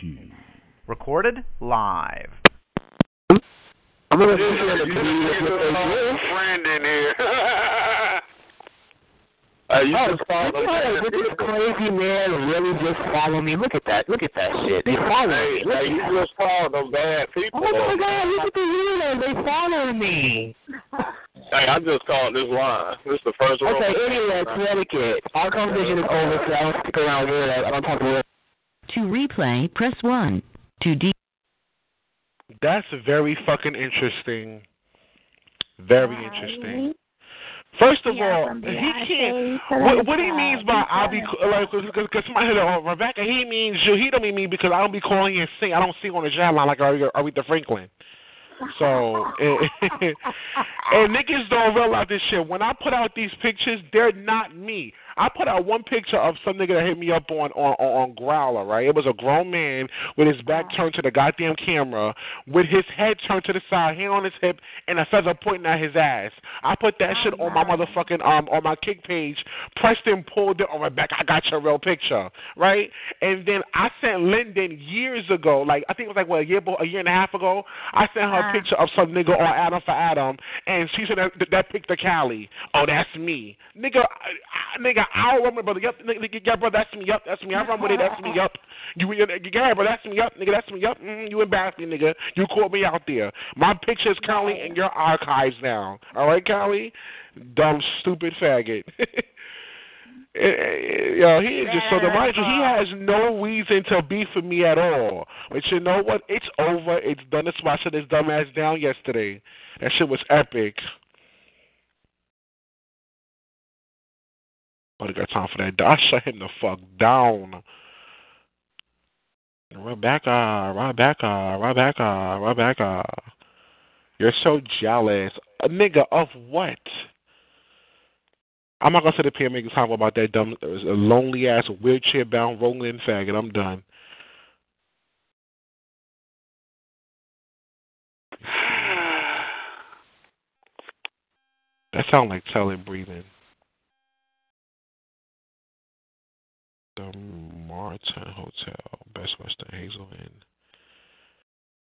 slash. Recorded live. I'm gonna This is a friend in here. Uh, you Oh, just follow hey, did this crazy man really just follow me? Look at that. Look at that shit. They follow Hey, me. Look hey, you that. just follow them bad people. Oh my god, look at the heroes. They follow me. Hey, I just called this line. This is the first one. Okay, anyway, Connecticut. Our conversation is over, so I don't stick around here. I don't talk to you. To replay, press 1. To de- That's very fucking interesting. Very interesting. First of all, he can't. What, what he means by I'll be like, because somebody said, oh, Rebecca, he means you. He don't mean me because I don't be calling you and sing. I don't sing on the jam line like Aretha Franklin. So, and, and niggas don't realize this shit. When I put out these pictures, they're not me. I put out one picture of some nigga that hit me up on on on Growlr, right? It was a grown man with his back turned to the goddamn camera, with his head turned to the side, hand on his hip, and a feather pointing at his ass. I put that shit on my motherfucking um on my kick page. Preston pulled it on my back. I got your real picture, right? And then I sent Linden years ago, like I think it was like what a year a year and a half ago. I sent her a picture of some nigga on Adam4Adam, and she said that that picture Cali. Oh, that's me, nigga. I, I, nigga, I don't remember, brother. Yep, nigga, yeah, brother, that's me. Yep, that's me. I run with it. That's me. Yep. You, yeah, brother, that's me. Yep, nigga, that's me. Yep. Mm, you embarrassed me, nigga. You caught me out there. My picture is currently in your archives now. All right, Cali? Dumb, stupid faggot. Yo, he is just so the mind you, he has no reason to be for me at all. But you know what? It's over. It's done. That's why I shut his dumb ass down yesterday. That shit was epic. I got time for that. I shut him the fuck down. Rebecca, Rebecca, Rebecca, Rebecca. You're so jealous. A nigga of what? I'm not gonna sit up here and make a time about that dumb, uh, lonely ass wheelchair bound rolling faggot. I'm done. That sounds like telling breathing. The Martin Hotel, Best Western Hazel Inn.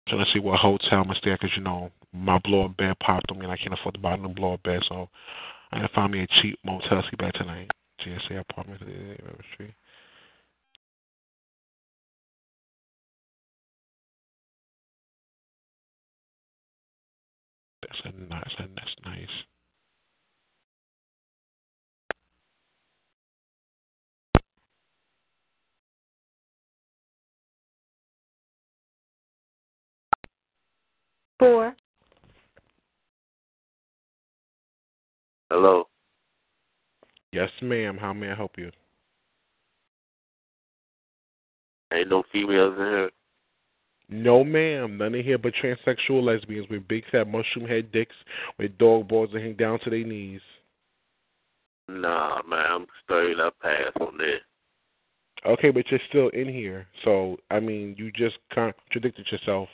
Trying to see what hotel I'm gonna stay at because you know my blow up bed popped on me and I can't afford to buy a new blow up bed, so I gotta find me a cheap motel sleep at tonight. GSA apartment, River Street. That's a nice. That's nice. Four. Hello. Yes, ma'am. How may I help you? Ain't no females in here. No, ma'am. None in here but transsexual lesbians with big fat mushroom head dicks with dog balls that hang down to their knees. Nah, man, I'm straight up pass on that. Okay, but you're still in here. So, I mean, you just contradicted yourself.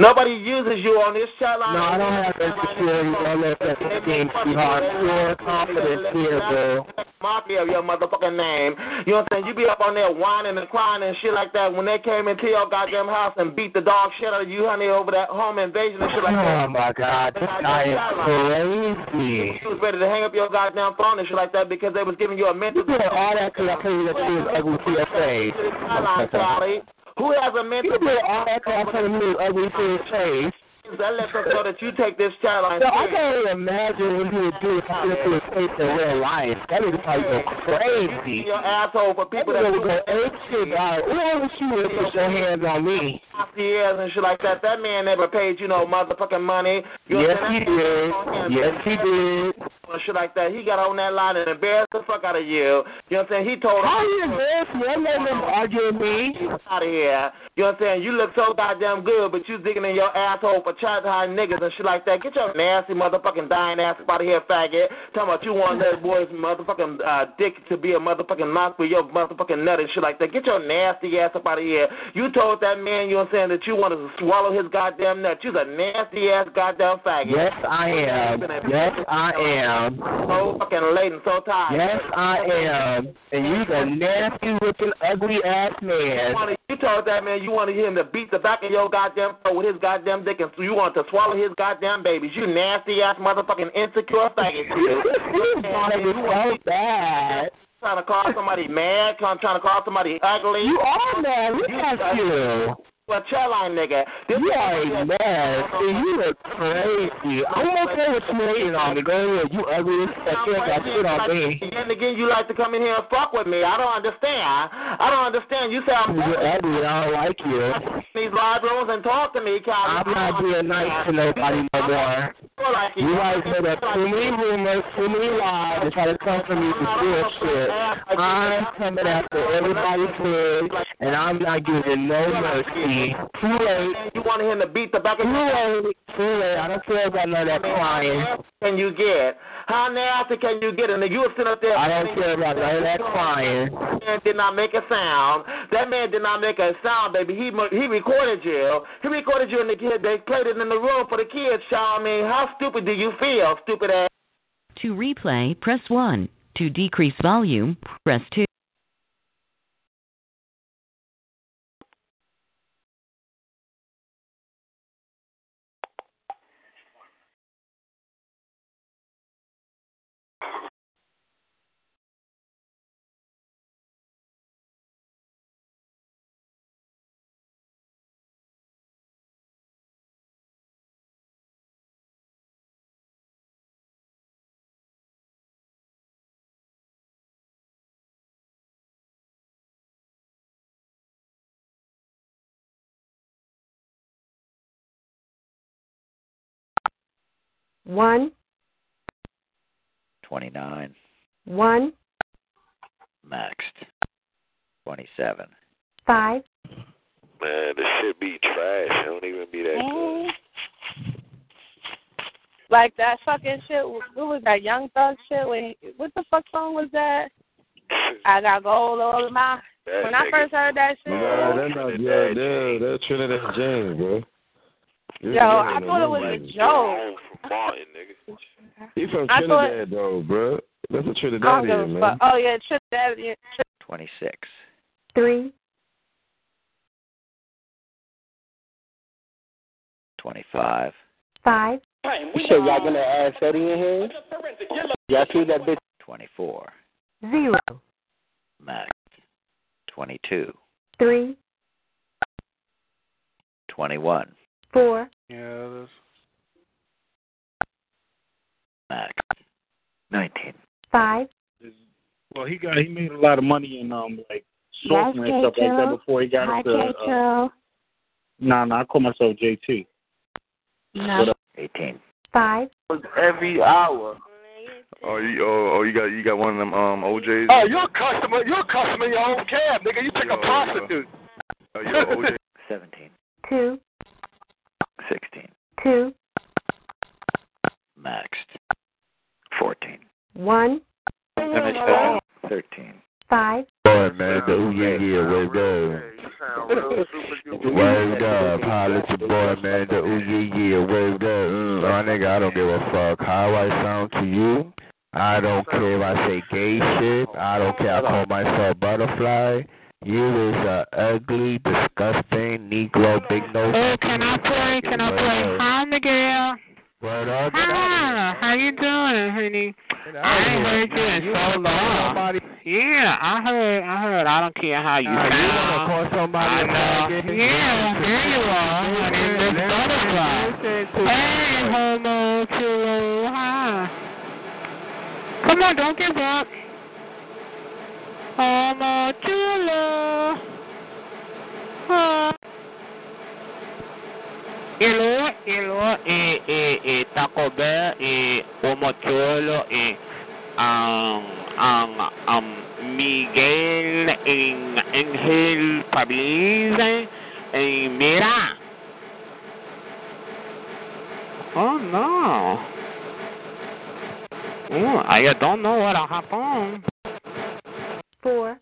Nobody uses you on this chat line. No, I don't have insecurity. Don't let that game, sweetheart. Pure confidence here, bro. Mafia your motherfucking name. You know what I'm saying? You be up on there whining and crying and shit like that when they came into your goddamn house and beat the dog shit out of you, honey, over that home invasion and shit like that. Oh my God, this guy is crazy. You was ready to hang up your goddamn phone and shit like that because they was giving you a mental. You all that because I told you that she was ugly to your face. Who has a mental? Did all that because I told you she ugly to your face. That lets us know that you take this child. So I can't even imagine what he would do if he stood to face in real life. That would probably go crazy. Your asshole for people that that would go ape shit out. Why would you would put your hands on me? years and shit like that. That man never paid you no motherfucking money. You Yes, he did. Yes, he did. Or shit like that. He got on that line and embarrassed the fuck out of you. You know what I'm saying? He told How you embarrassed me? I'm not arguing with me. out of here. You know what I'm saying? You look so goddamn good, but you digging in your asshole for trying to niggas and shit like that. Get your nasty motherfucking dying ass out of here, faggot. Talking about you want that boy's motherfucking uh, dick to be a motherfucking mouth with your motherfucking nut and shit like that. Get your nasty ass up out of here. You told that man, you know what I'm saying, that you wanted to swallow his goddamn nut. You's a nasty ass goddamn faggot. Yes, I am. Yes, I am. So fucking late and so tired. Yes, I am. And you a nasty looking ugly ass man. You told that man you wanted him to beat the back of your goddamn throat with his goddamn dick, and you want to swallow his goddamn babies. You nasty ass motherfucking insecure faggot. You. you so bad. Trying to call somebody mad, trying trying to call somebody ugly. You are mad. Look at you. Well, chill line nigga. This You are a mess. See, you look crazy. I'm okay with you hating on me. Go ahead. You ugly as fuck. You got shit on me. And again, you like to come in here and fuck with me. I don't understand. I don't understand. You say I'm You're ugly. I don't like you. these live rooms and talk to me, Calvin. I'm not being nice to nobody no more. Like You guys made up too many rumors, too many lies to try to come for me for bullshit. I'm coming after everybody's head, and I'm not giving no mercy. Too late. You wanted him to beat the back of Too your late. Too late. I don't care about none of that crying. Can you get? How nasty can you get? And you were sitting up there. I don't care about none of that crying. That man did not make a sound. That man did not make a sound, baby. He he recorded you. He recorded you, and the kid they played it in the room for the kids. Child, I mean, how stupid do you feel, stupid ass? To replay, press 1. To decrease volume, press 2. One, 29, one, maxed. 27. five, Man, this shit be trash. It don't even be that good. Like that fucking shit. What was that Young Thug shit? When he, what the fuck song was that? I got gold all in my. That When I first heard that shit, Nah, that's not, yeah, yeah, that's Trinidad James, bro. This yo, I thought it was a joke. Home from Martin, nigga. He from I thought- Trinidad, though, bro. That's a Trinidadian, man. fuck. Oh yeah, Trinidad. 26. three, 25. five, You sure y'all gonna add Fetty in here? Y'all see that bitch? 24. zero, Maxed. 22. three, 21. Four, Yeah, that's Maxed. 19. five, Well, he got he made a lot of money in um like Yes, software and stuff like that before he got hi, into. Uh, Rachel, nah, nah, I call myself JT. no, 18. five, Every hour. Oh, you, oh, oh, you got, you got one of them, um, OJs. Oh, you're a customer. You're a customer in your own cab, nigga. You take Yo, a prostitute. Oh, you OJ. 17. two, 16. two, Maxed. 14. one, 13. five, Boy, man, the ooh yeah yeah, where go? Waved up, holla your boy, man. The ooh yeah yeah, waved up. Mm, my nigga, I don't give a fuck how I sound to you. I don't care if I say gay shit. I don't care. I call myself butterfly. You is a ugly, disgusting Negro, big nose. Oh, can I play? Can I play? Hi, Miguel. Word up. Hi, how you doing, honey? I ain't heard you in so long. Yeah, I heard. I heard. I don't care how you Uh, sound. you wanna call somebody I a know. faggot? Yeah, here you are. My name is Butterfly. Hey, homo chulo. Hi. Come on, don't give up. Homo chulo. Hi. Hello, hello, eh, eh, eh, Taco Bell, eh, Homo chulo, eh, um, um, um, Miguel en Angel Fabrice, eh, mira. Oh no. Oh, I don't know what happened. Four.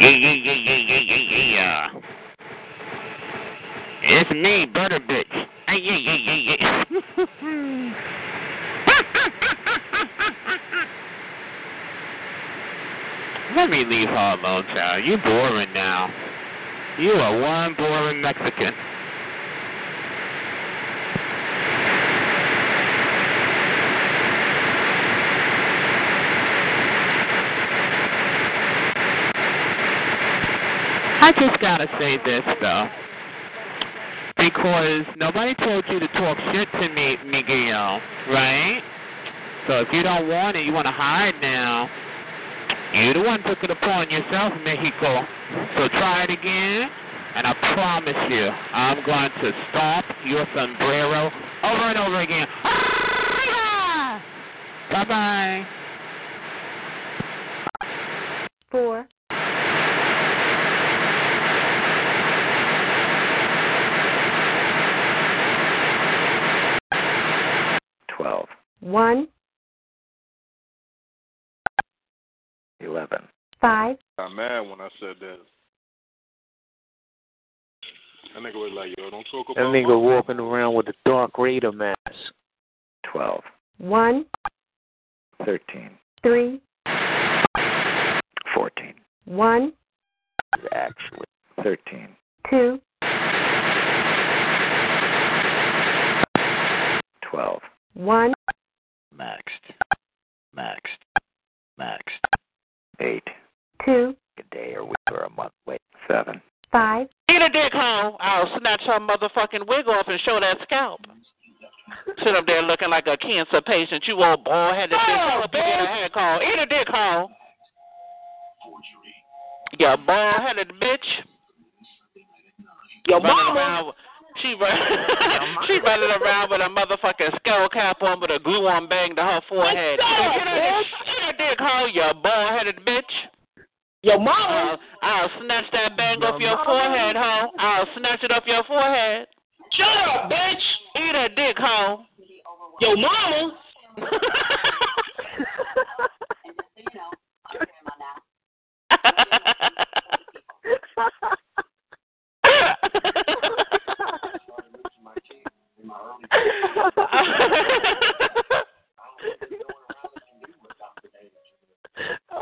Yeah, yeah, yeah, yeah, yeah, yeah, yeah. It's me, Butter Bitch. Hey, yeah, yeah, yeah, yeah. Let me leave her alone, child. You boring now. You are one boring Mexican. I just gotta say this though. Because nobody told you to talk shit to me, Miguel, right? So if you don't want it, you want to hide now. You the one took it upon yourself, Mexico. So try it again, and I promise you, I'm going to stomp your sombrero over and over again. Ah, bye bye. Four. Twelve. One. Eleven. Five. I'm mad when I said that. That nigga was like, yo, don't talk about That about nigga my- walking around with a dark Raider mask. Twelve. One. Thirteen. Three. Fourteen. One. Actually. Thirteen. Two. Twelve. One. Maxed. Maxed. Maxed. Eight. Two. A day or week or a month Wait. Seven. Five. Eat a dick hole. I'll snatch her motherfucking wig off and show that scalp. Sit up there looking like a cancer patient. You old bald headed bitch. I hope get a hair call. Eat a dick hole. You bald headed bitch. Your running mama. around She run, she running around with a motherfucking skull cap on with a glue on bang to her forehead. Shut up, Eat a- eat a dick hole, you bald headed bitch. Your mama. I'll, I'll snatch that bang off your forehead, hoe. I'll snatch it off your forehead. Shut up, bitch. Eat a dick, hoe. Your mama.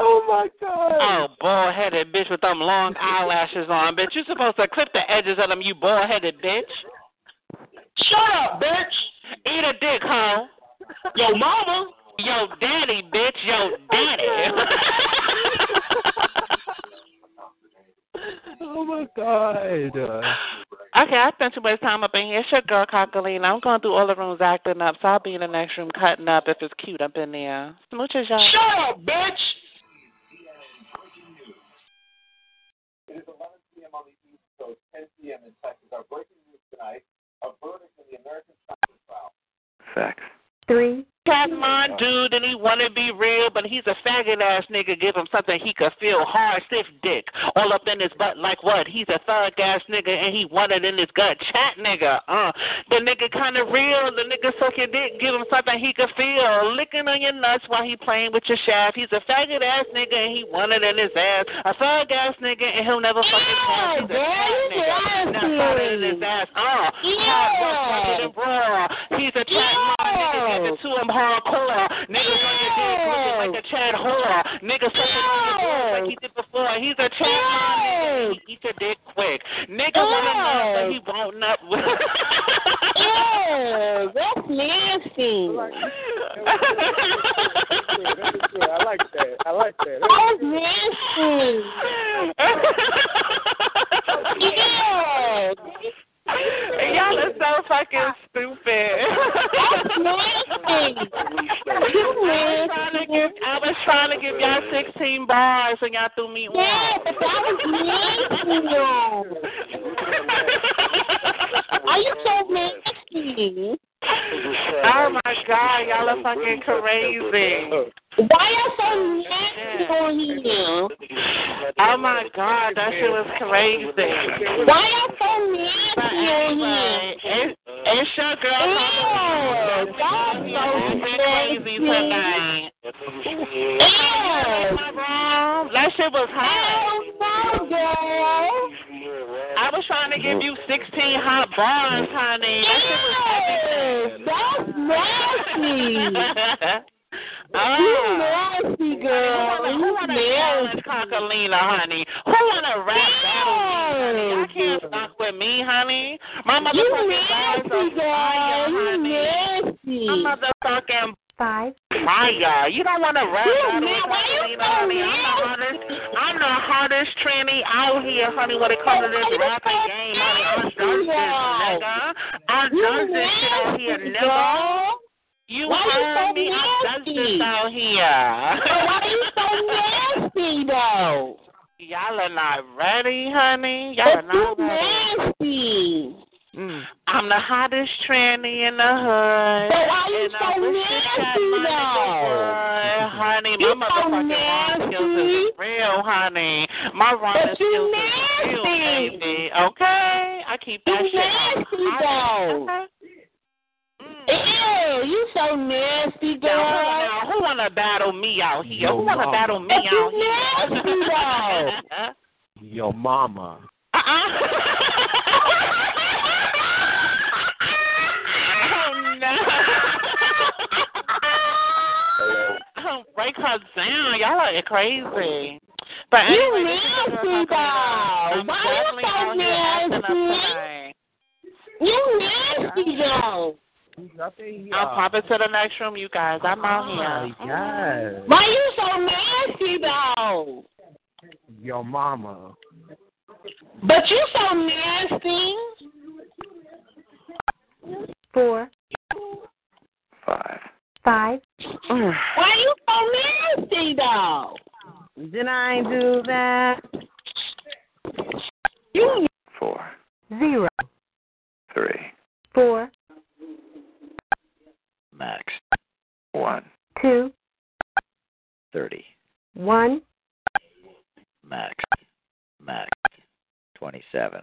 Oh my god. Oh, bald headed bitch with them long eyelashes on, bitch. You supposed to clip the edges of them, you bald headed bitch. Shut up, bitch. Eat a dick, hoe. Yo mama. Yo, daddy, bitch. Yo, daddy. Oh my god. okay, I spent too much time up in here. It's your girl, Cockalina. I'm going through all the rooms acting up, so I'll be in the next room cutting up if it's cute up in there. Smooches, y'all. Shut up, bitch. It is 11 p.m. on the East Coast, 10 p.m. in Texas. Our breaking news tonight: a verdict in the American China trial. Sex. Three. Catmon dude and he wanna be real, but he's a faggot ass nigga. Give him something he could feel hard, stiff dick, all up in his butt like what? He's a thug ass nigga and he want it in his gut. Chat nigga, uh, the nigga kinda real. The nigga suck your dick, give him something he could feel, licking on your nuts while he playing with your shaft. He's a faggot ass nigga and he want it in his ass. A thug ass nigga and he'll never fucking pass. He's a chat nigga. Now in his ass. Uh, hard work, and raw. He's a mom nigga, give to him hardcore. Niggas on your dick looking like a chat whore. Nigga sucking on your dick like he did before. He's a chat mom nigga. He eat your dick quick. Nigga wanna nut, but he won't nut with. Ew, that's nasty. I like that. I like that. That's nasty. Ew. So fucking ah. stupid. That's nasty. I was trying to give I was trying to give y'all sixteen bars and y'all threw me Yeah, off. but that was nasty. Are you so nasty? Oh my god, y'all are fucking crazy. Why y'all so nasty on here? Oh my god, that shit was crazy. Why y'all so nasty on here? it's, your girl. Ew, y'all so crazy tonight. Ew. Am I wrong? That shit was hot. Oh, no, girl. I was trying to give you 16 hot bars, honey. Was that's nasty. You Oh. nasty, girl. Who You wanna challenge Cockalina, honey? Who wanna rap battle me, honey? Y'all can't fuck with me, honey. My You motherfucking bars nasty, are fire, honey. You nasty. My motherfucking Five. fire. You don't want to rap You man, why you so honey. I'm the hottest. I'm the hottest tranny out here, honey. When it comes to this rapping game, honey, I'm done this, nigga. I'm done this shit out here, nigga. You Why you so me? I'm done this out here. Why you so nasty, though? Y'all are not ready, honey. Y'all are not ready. nasty. Mm. I'm the hottest tranny in the hood. But why you and so I wish to chat nasty, my though? Honey, You my so motherfucking rhyme skills is real, honey. My rhyme But you is real, nasty. baby. Okay? I keep that You shit nasty, hot. though. Okay? Ew, you so nasty, Now, who, girl. now, who wanna battle me out here? Yo, who wanna mama. battle me But you out here? nasty, though. Yo, mama. no. Oh, break her down. Y'all are crazy. But You anyway, this is nasty, girl, though. I'm Why you so out here acting up nasty? You nasty, though. I'll pop it to the next room, you guys. I'm out oh, here. Yes. Why you so nasty, though? Yo, mama. But you so nasty. Four. Five. Five. Why you so nasty, though? Did I do that? You Four. Zero. Three. Four. Max. One. Two. Thirty. One. Max. Max. Twenty-seven.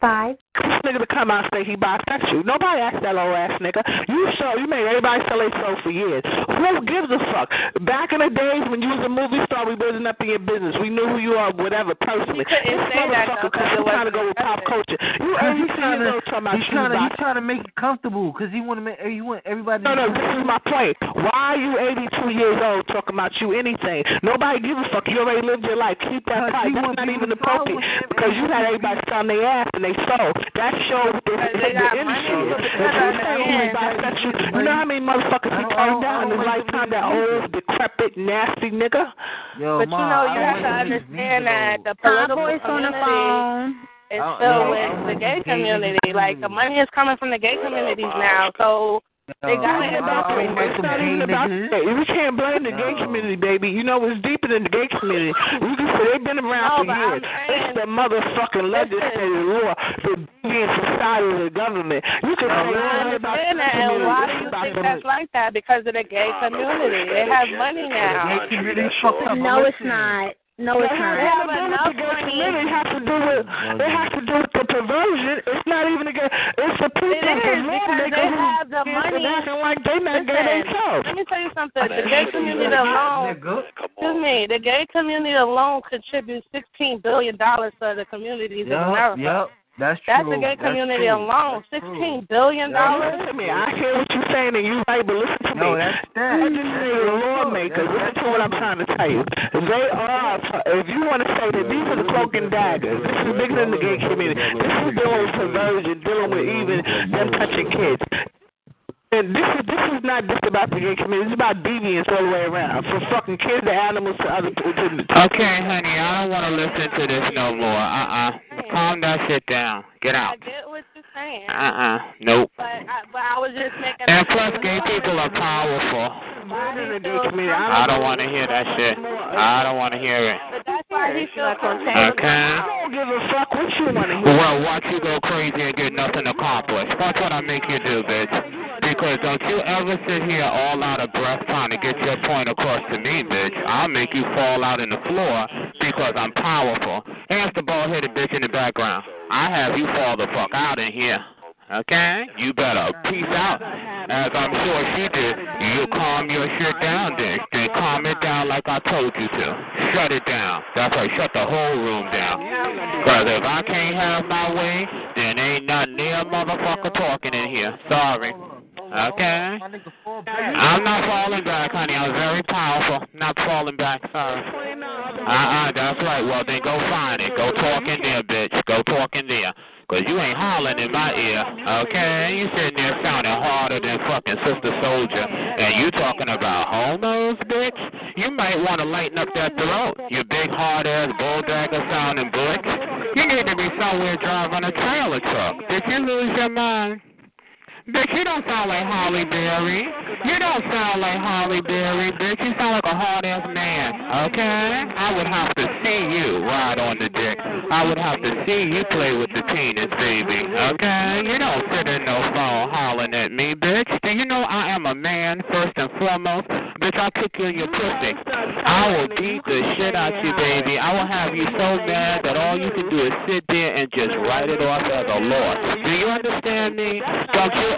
Five. This nigga to come out and say he bisexual. Nobody asked that old ass nigga. You show you made everybody sell their soul for years. Who gives a fuck? Back in the days when you was a movie star, we wasn't up in your business. We knew who you are, whatever, personally. couldn't This say motherfucker though, 'cause comes trying to go with pop culture. You every he's trying single to, talking about he's you trying to, he's trying to make it comfortable because he want to make, he want everybody. no, no, this is my point. Why are you 82 years old talking about you anything? Nobody gives a fuck. You already lived your life. Keep that Because tight. he That's not even to follow appropriate because you had everybody selling their ass and they soul. That shows the, the, they got industry. money, If but you say he bisexual, you know how many motherfuckers he I don't- turned I down in don't his lifetime? Oh, the That old, decrepit, nasty nigga. Yo, But you know, you have to understand that the Hi, political voice on the community phone. is I filled with the gay these gay community. community. Like the money is coming from the gay communities now. So They got it about It's not even about that. We can't blame the gay community, baby. You know it's deeper than the gay community. We can say they've been around No, for years. It's the motherfucking legislative law, the being society of the government. You can say all about the And community. why do It's you about think the- that's like that? Because of the gay community. They have money now. No, it's not. No, it's It has not. nothing to do with the gay. It has to do with it has to do with the perversion. It's not even a gay. It's the people, It is, the because lawmakers they have the is money. acting like they not gay Listen, themselves. Let me tell you something. The gay community alone, excuse me, the gay community alone contributes sixteen billion dollars to the communities in America. yep. That's true. That's true. the gay That's community true. alone. Sixteen billion dollars. Listen to me. I hear what you're saying, and you're right, but listen to No, me. that's that. Legislative lawmakers, listen to what I'm trying to tell you. They are, if you want to say that these are the cloak and daggers, this is bigger than the gay community. This is dealing with perversion, dealing with even them touching kids. And this is this is not just about the gay community. It's about deviance all the way around, from fucking kids to animals to other to, to Okay, honey, I don't want to listen to this no more. Uh uh Calm that shit down. Get out. I out. get what you're saying. Uh uh Nope. But I, but I was just making. And plus, gay people are powerful. I don't want to hear that shit. I don't want to hear it. But that's why he feels Okay. I don't give a fuck what you want to hear. Well, watch you go crazy and get nothing accomplished. Watch what I make you do, bitch. Because don't you ever sit here all out of breath trying to get your point across to me, bitch. I'll make you fall out in the floor because I'm powerful. Ask the bald headed bitch in the background. I have you fall the fuck out in here. Okay? You better peace out. As I'm sure she did. You calm your shit down, then. Then calm it down like I told you to. Shut it down. That's right. Shut the whole room down. Because if I can't have my way, then ain't nothing near motherfucker talking in here. Sorry. Okay? I'm not falling back, honey. I'm very powerful. Not falling back. Sorry. Uh-uh, that's right. Well, then go find it. Go talk in there, bitch. Go talk in there. Because you ain't hollering in my ear, okay? You sitting there sounding harder than fucking Sister Souljah. And you talking about homos, bitch? You might want to lighten up that throat, you big hard-ass bulldagger sounding bitch. You need to be somewhere driving a trailer truck. Did you lose your mind? Bitch, you don't sound like Halle Berry. You don't sound like Halle Berry, bitch. You sound like a hard ass man, okay? I would have to see you ride on the dick. I would have to see you play with the penis, baby, okay? You don't sit in no phone hollering at me, bitch. Do you know I am a man first and foremost? Bitch, I'll kick you in your pussy. I will beat the shit out you, baby. I will have you so mad that all you can do is sit there and just write it off as a loss. Do you understand me? Don't you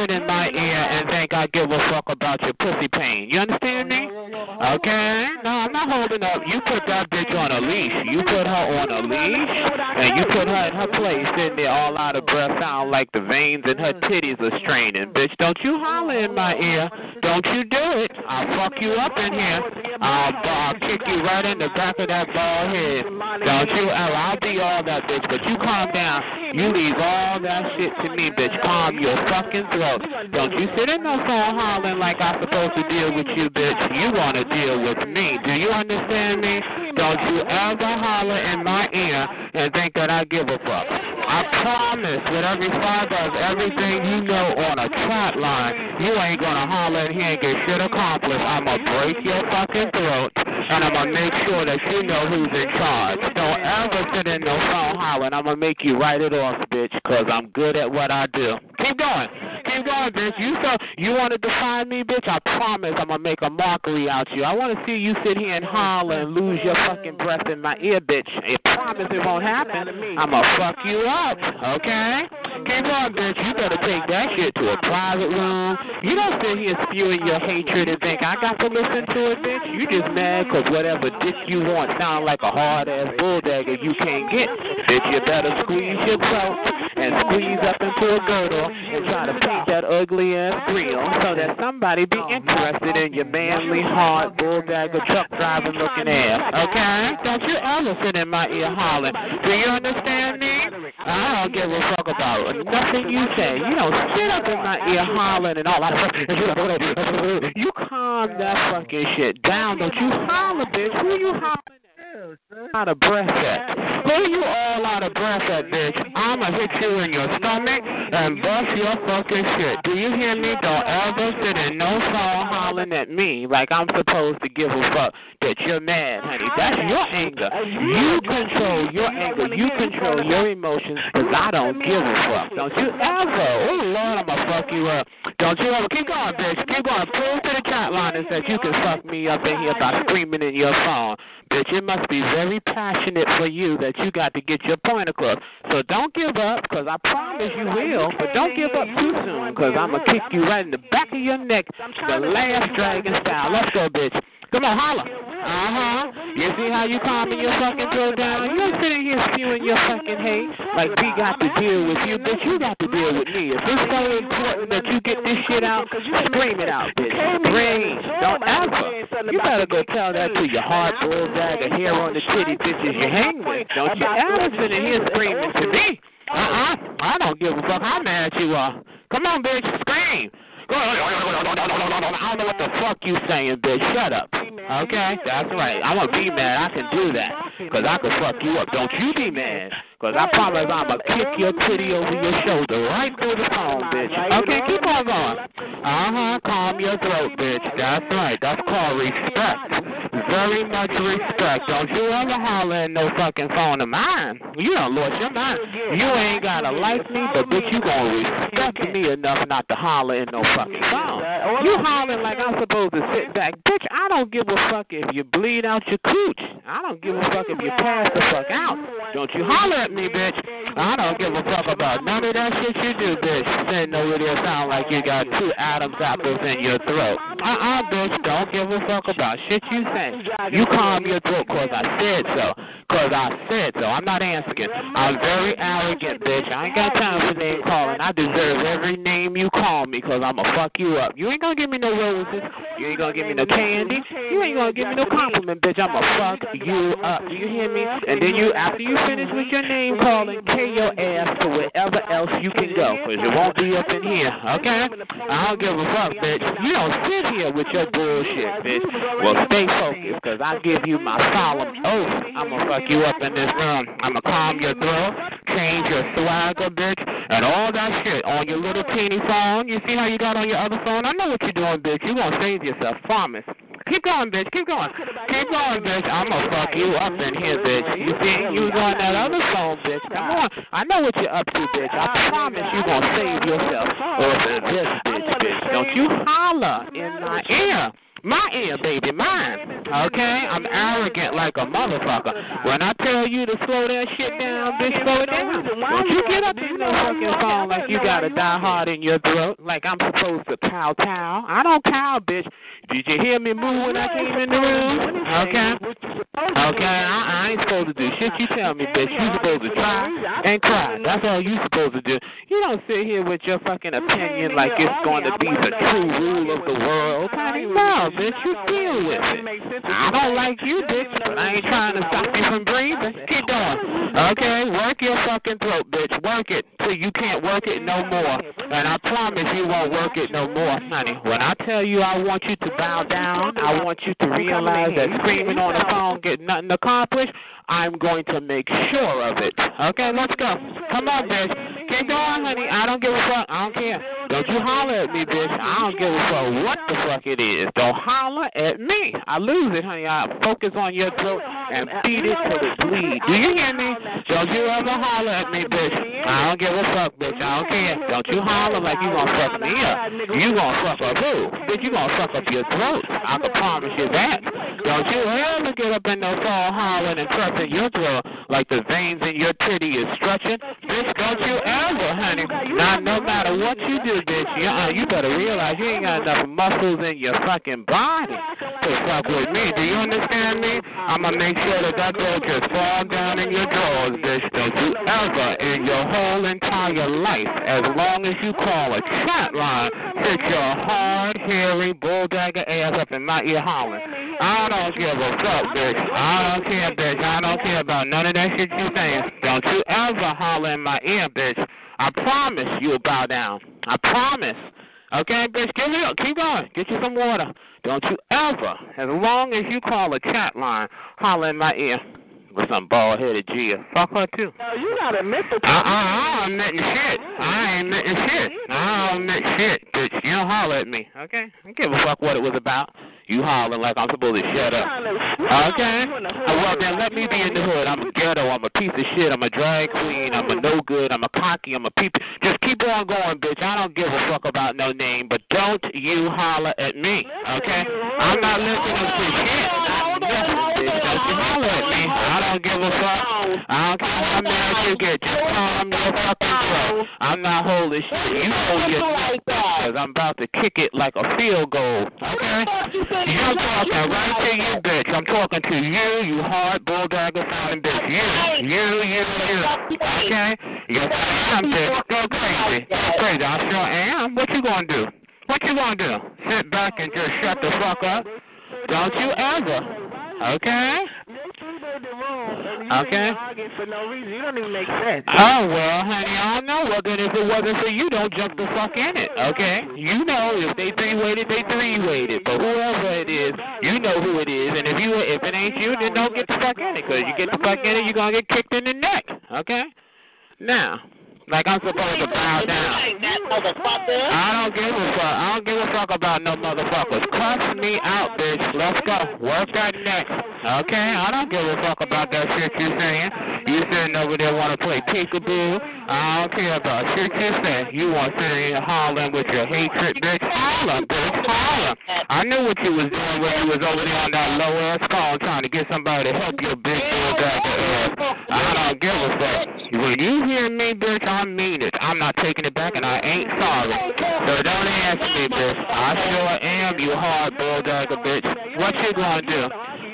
sit in my ear and think I give a fuck about your pussy pain. You understand me? Okay? No, I'm not holding up. You put that bitch on a leash. You put her on a leash, and you put her in her place, sitting there all out of breath, sound like the veins in her titties are straining. Bitch, don't you holler in my ear. Don't you do it. I'll fuck you up in here. I'll, I'll kick you right in the back of that bald head. Don't you. I'll be all that, bitch, but you calm down. You leave all that shit to me, bitch. Calm your fucking throat. Don't you sit in no phone hollering like I'm supposed to deal with you, bitch. You want to deal with me. Do you understand me? Don't you ever holler in my ear and think that I give a fuck. I promise with every fiber of everything you know on a chat line, you ain't gonna holler in here and get shit accomplished. I'ma break your fucking throat and I'ma make sure that you know who's in charge. Don't ever sit in no phone hollering. I'ma make you write it off, bitch, cause I'm good at what I do. Keep going. Keep going, bitch. You so you want to define me, bitch? I promise I'm gonna make a mockery out you. I want to see you sit here and holler and lose your fucking breath in my ear, bitch. I promise it won't happen. I'ma fuck you up, okay? Keep on, bitch. You better take that shit to a private room. You don't sit here spewing your hatred and think I got to listen to it, bitch. You just mad because whatever dick you want sound like a hard ass bulldagger you can't get. Bitch, you better squeeze your throat and squeeze up into a girdle and try to paint that ugly ass grill so that somebody be oh, interested in your manly, hard, bulldagger, truck driving looking ass. Okay? Don't you ever sit in my ear hollering. Do you understand me? I don't give a fuck about nothing you say. You don't sit up in my ear hollering and all that. Stuff you calm that fucking shit down. Don't you holler, bitch. Who you hollering at? out of breath at? Where you all out of breath at, bitch? I'ma hit you in your stomach and bust your fucking shit. Do you hear me? Don't ever sit in no phone hollering at me like I'm supposed to give a fuck that you're mad, honey. That's your anger. You control your anger. You control your emotions because I don't give a fuck. Don't you ever. Oh, Lord, I'ma fuck you up. Don't you ever. Keep going, bitch. Keep going. Prove to the chat line that you can fuck me up in here by screaming in your phone. Bitch, it must be very passionate for you that you got to get your point across. So don't give up, because I promise you will, but don't give up too soon, because I'm going to kick you right in the back of your neck, the last dragon style. Let's go, bitch. Come on, holla. Uh huh. You see how you calming your fucking throat down? You're sitting here spewing your fucking hate like we got to deal with you, bitch. You got to deal with me. If it's so important that you get this shit out, scream it out, bitch. Scream. Don't ever. You better go tell that to your hard bullseye, the hair on the titty bitches you hang with. Don't you ever sit in here screaming to me. Uh-uh. I don't give a fuck how mad you are. Come on, bitch. Scream. I don't know what the fuck you saying, bitch. Shut up. Okay? That's right. I'm gonna be mad. I can do that. Because I can fuck you up. Don't you be mad. Because I promise I'm going to kick your titty over your shoulder right through the phone, bitch. Okay, keep on going. Uh-huh. Calm your throat, bitch. That's right. That's called respect. Very much respect. Don't you ever holler in no fucking phone of mine. You don't lost your mind. You ain't got to like me, but bitch, you going to respect me enough not to holler in no fucking phone. You hollering like I'm supposed to sit back. Bitch, I don't give a fuck if you bleed out your cooch. I don't give a fuck if you pass the fuck out. Don't you holler at me, bitch. I don't give a fuck about none of that shit you do, bitch. Sitting over there sound like you got two Adam's apples in your throat. Uh-uh, bitch. Don't give a fuck about shit you say. You calm your throat cause I said so. Cause I said so. I'm not answering. I'm very arrogant, bitch. I ain't got time for name calling. I deserve every name you call me cause I'ma fuck you up. You ain't gonna give me no roses. You ain't gonna give me no candy. You ain't gonna give me no compliment, bitch. I'ma fuck you up. Do you hear me? And then you, after you finish with your name calling, carry your ass to wherever else you can go cause it won't be up in here, okay? I don't give a fuck, bitch. You don't sit here with your bullshit, bitch. Well, stay focused cause I give you my solemn oath. I'ma fuck you up in this room. I'ma calm your throat, change your swagger, bitch, and all that shit on your little teeny phone. You see how you got on your other phone? I know what you're doing, bitch. You gonna save yourself, promise. Keep going, bitch. Keep going. Keep going, bitch. I'm gonna fuck you up in here, bitch. You see, you was on that other phone, bitch. Come on. I know what you're up to, bitch. I promise you gonna save yourself over this bitch, bitch. Don't you holler in my ear. My ear, baby, mine. Okay? I'm arrogant like a motherfucker. When I tell you to slow that shit down, bitch, slow it down. Don't you get up in no fucking phone like you got a die hard in your throat, like I'm supposed to cow cow. I don't cow, bitch. Did you hear me move when I came in the room? Okay? Okay, I, I ain't supposed to do shit you tell me, bitch. You supposed to try and cry. That's all you supposed to do. You don't sit here with your fucking opinion like it's going to be the true rule of the world. Honey, no, bitch, you deal with it. I don't like you, bitch, but I ain't trying to stop you from breathing. Keep going. Okay, work your fucking throat, bitch. Work it till you can't work it no more. And I promise you won't work it no more, honey. When I tell you I want you to bow down, I want you to realize that screaming on the phone get nothing accomplished. I'm going to make sure of it. Okay, let's go. Come on, bitch. Keep going, honey. I don't give a fuck. I don't care. Don't you holler at me, bitch. I don't give a fuck what the fuck it is. Don't holler at me. I lose it, honey. I focus on your throat and beat it till it bleed. Do you hear me? Don't you ever holler at me, bitch. I don't give a fuck, bitch. I don't care. Don't you holler like you gonna fuck me up. You gonna fuck up who? Bitch, you gonna fuck up your throat. I can promise you that. Don't you ever get up in no phone hollering and cussing your throat like the veins in your titty is stretching. Bitch, don't you ever, honey. Now, no matter what you do, bitch, you, uh, you better realize you ain't got enough muscles in your fucking body to fuck with me. Do you understand me? I'm gonna make sure that that throat just fall down in your drawers, bitch. Don't you ever in your whole entire life, as long as you call a chat line, hit your hard, hairy, bulldagger ass up in my ear hollering. I don't give a fuck, bitch. I don't care, bitch. I don't care about none of that shit you saying. Don't you ever holler in my ear, bitch. I promise you'll bow down. I promise. Okay, bitch, give it up. Keep going. Get you some water. Don't you ever, as long as you call a chat line, holler in my ear. With some bald headed G. Fuck her too. No, you gotta admit the Uh uh, I ain't admitting shit. I ain't admitting shit. I don't admit shit, bitch. You don't holler at me, okay? I don't give a fuck what it was about. You hollering like I'm supposed to shut up. Okay? Well, then let me be in the hood. I'm a ghetto. I'm a piece of shit. I'm a drag queen. I'm a no good. I'm a cocky. I'm a peep. Just keep on going, bitch. I don't give a fuck about no name, but don't you holler at me, okay? I'm not listening to shit. Not nothing, bitch. Don't you holler at me. I don't give a fuck. I don't care how mad you get. Just calm your fucking throat. I'm not holding shit. You hold your because I'm about to kick it like a field goal, okay? You're talking right to you, bitch. I'm talking to you, you hard bulldog sounding bitch. You, you, you, you. Okay? You're something. Go crazy. Go crazy. I sure am. What you gonna do? What you gonna do? Sit back and just shut the fuck up? Don't you ever. Okay? Okay. For no reason, you don't even make sense. Oh well, honey, I don't know. Well then, if it wasn't for you, don't jump the fuck in it. Okay? You know, if they three weighted, they three weighted. But whoever it is, you know who it is. And if you, if it ain't you, then don't get the fuck in it. Cause you get the fuck in it, you're gonna get kicked in the neck. Okay? Now, like I'm supposed to bow down. I don't give a fuck. I don't give a fuck about no motherfuckers. Cuss me out, bitch. Let's go. Work that neck. Okay? I don't give a fuck about that shit you're saying. You sitting over there want to play peekaboo. I don't care about shit you say. You want to sit here hollering with your hatred, bitch. Holler, bitch. Holler. I knew what you was doing when you was over there on that low ass call trying to get somebody to help your big bull back ass. I don't give a fuck. When you hear me, bitch, I mean it. I'm not taking it back, and I ain't sorry. So don't answer me, bitch. I sure am, you hard bulldogger, bitch. What you gonna do?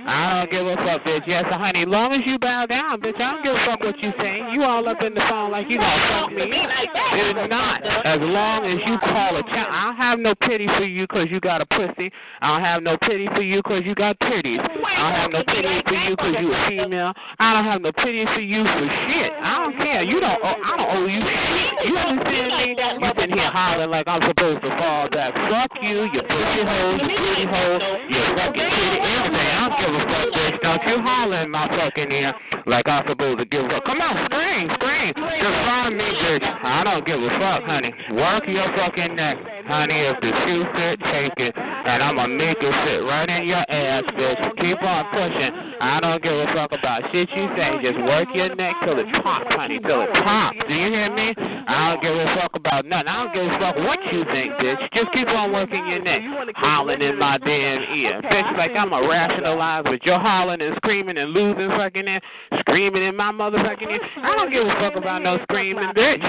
I don't give a fuck, bitch. Yes, honey, long as you bow down, bitch, I don't give a fuck what you saying. You all up in the phone like you gonna fuck me. It's not. As long as you call a child. I don't have no pity for you 'cause you got a pussy. I don't have no pity for you 'cause you got titties. I don't have no pity for you 'cause you a female. I don't have no pity for you for shit. I don't care. You don't. Owe, I don't owe you shit. You understand me? You been here hollering like I'm supposed to fall back. Fuck you, you pussy hole, you booty hole, you fucking titty, everything. I don't give bitch. Don't you holler in my fucking ear like I'm supposed to give a Come on, scream, scream. Just find me, bitch. I don't give a fuck, honey. Work your fucking neck. Honey, if the shoe fit, take it. And I'ma make it fit right in your ass, bitch. Keep on pushing. I don't give a fuck about shit you say. Just work your neck till it pops, honey, till it pops. Do you hear me? I don't give a fuck about nothing. I don't give a fuck what you think, bitch. Just keep on working your neck. Hollering in my damn ear. Bitch, like I'm a rationalize with your hollering and screaming and losing fucking ear. Screaming in my motherfucking ear. I don't give a fuck about no screaming, bitch.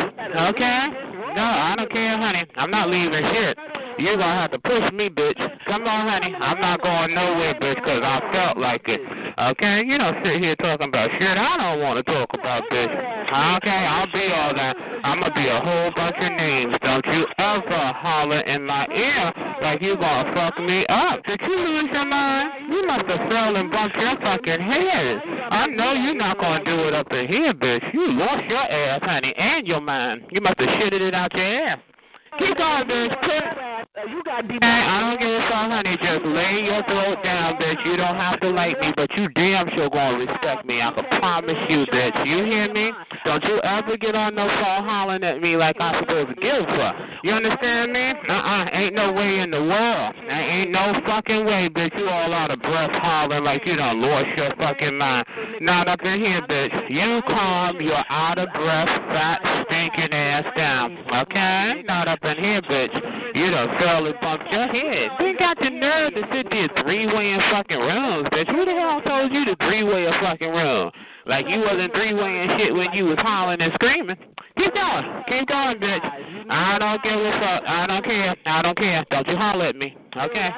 Okay? No, I don't care, honey. I'm not leaving shit. You're gonna have to push me, bitch. Come on, honey. I'm not going nowhere, bitch, 'cause I felt like it. Okay? You don't sit here talking about shit I don't want to talk about, bitch. Okay? I'll be all that. I'm gonna be a whole bunch of names. Don't you ever holler in my ear like you gonna fuck me up. Did you lose your mind? You must have fell and bumped your fucking head. I know you're not gonna do it up in here, bitch. You lost your ass, honey, and your mind. You must have shitted it out your ass. Keep going, bitch. Put Uh, you got I don't give a fuck, honey. Just lay your throat down, bitch. You don't have to like me, but you damn sure gonna respect me. I can promise you, bitch. You hear me? Don't you ever get on no phone hollering at me like I'm supposed to give a fuck. You understand me? Uh-uh. Ain't no way in the world. There ain't no fucking way, bitch. You all out of breath hollering like you done lost your fucking mind. Not up in here, bitch. You calm your out of breath, fat, stinking ass down. Okay? Not up in here, bitch. You done and bumped your head. You got the nerve to sit there three-way in fucking rooms, bitch. Who the hell told you to three-way a fucking room? Like you wasn't three-way and shit when you was hollering and screaming. Keep going. Keep going, bitch. I don't give a fuck. I don't care. I don't care. Don't you holler at me. Okay?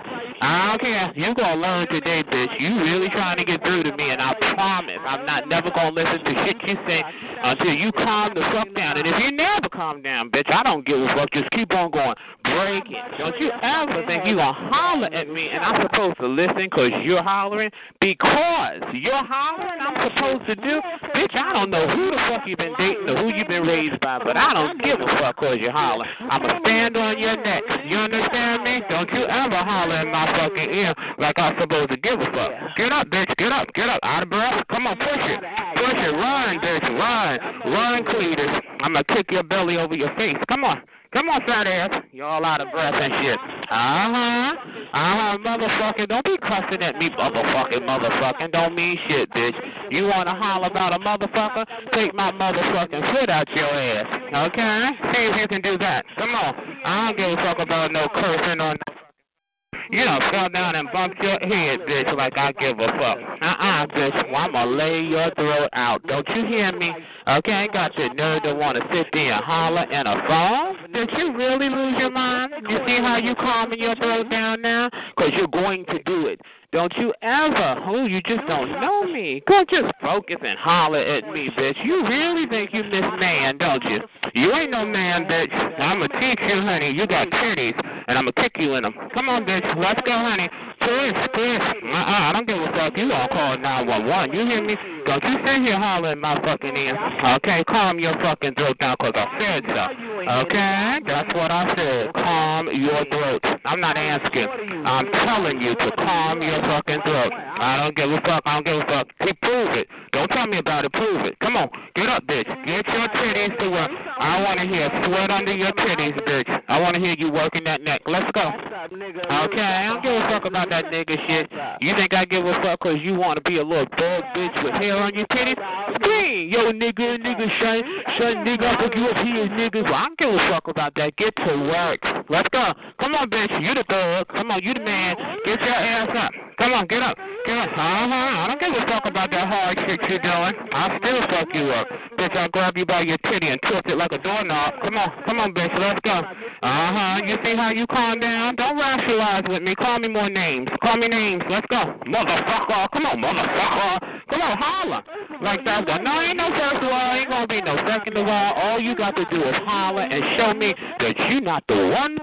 I don't care. You gonna learn today, bitch. You really trying to get through to me, and I promise I'm not never gonna listen to shit you say until you calm the fuck down. And if you never calm down, bitch, I don't give a fuck. Just keep on going. Break it. Don't you ever think you gonna holler at me and I'm supposed to listen because you're hollering? Because you're hollering, I'm supposed to do? Bitch, I don't know who the fuck you been dating or who you been raised by, but I don't give a fuck because you're hollering. I'ma stand on your neck. You understand me? Don't you ever holler in my fucking ear like I'm supposed to give a fuck. Get up, bitch. Get up. Get up. Out of breath. Come on, push it. It. Run, bitch. Run. Run, Cletus. I'm gonna kick your belly over your face. Come on. Come on, fat ass. You're all out of breath and shit. Uh huh. Uh huh, motherfucker. Don't be cussing at me, motherfucking motherfucking. Don't mean shit, bitch. You wanna holler about a motherfucker? Take my motherfucking foot out your ass. Okay? See if you can do that. Come on. I don't give a fuck about no cursing or you know, fell down and bump your head, bitch, like I give a fuck. Uh-uh, bitch. Well, I'm gonna lay your throat out. Don't you hear me? Okay, I got the nerve to want to sit there and holler in a phone? Did you really lose your mind? You see how you calming your throat down now? Because you're going to do it. Don't you ever, oh, you just don't know me. Go just focus and holler at me, bitch. You really think you miss man, don't you? You ain't no man, bitch. I'm going to teach you, honey. You got titties, and I'm going to kick you in them. Come on, bitch. Let's go, honey. Push, Chris, Uh-uh, I don't give a fuck. You all call 911. You hear me? Don't you sit here hollering my fucking ear. Okay, calm your fucking throat down because I said so. Okay? That's what I said. Calm your throat. I'm not asking. I'm telling you to calm your fucking throat. I don't give a fuck. I don't give a fuck. Prove it. Don't tell me about it. Prove it. Come on. Get up, bitch. Get your titties to work. I want to hear sweat under your titties, bitch. I want to hear you working that neck. Let's go. Okay? I don't give a fuck about that nigga shit. You think I give a fuck because you want to be a little bald bitch with hair on your titties? Scream. Yo, nigga, nigga, shut, shut, nigga, think you up here, niggas. Well, I don't give a fuck about that. Get to work. Let's go. Come on, bitch. You the thug. Come on, you the man. Get your ass up. Come on, get up. Get up. Uh-huh. I don't give a fuck about that hard shit you're doing. I'll still fuck you up. Bitch, I'll grab you by your titty and twist it like a doorknob. Come on. Come on, bitch. Let's go. Uh-huh. You see how you calm down? Don't rationalize with me. Call me more names. Call me names. Let's go. Motherfucker. Come on, motherfucker. Come on, holler. Like that one. No, ain't no first of all. Ain't gonna be no second of all. All you got to do is holler and show me that you're not the one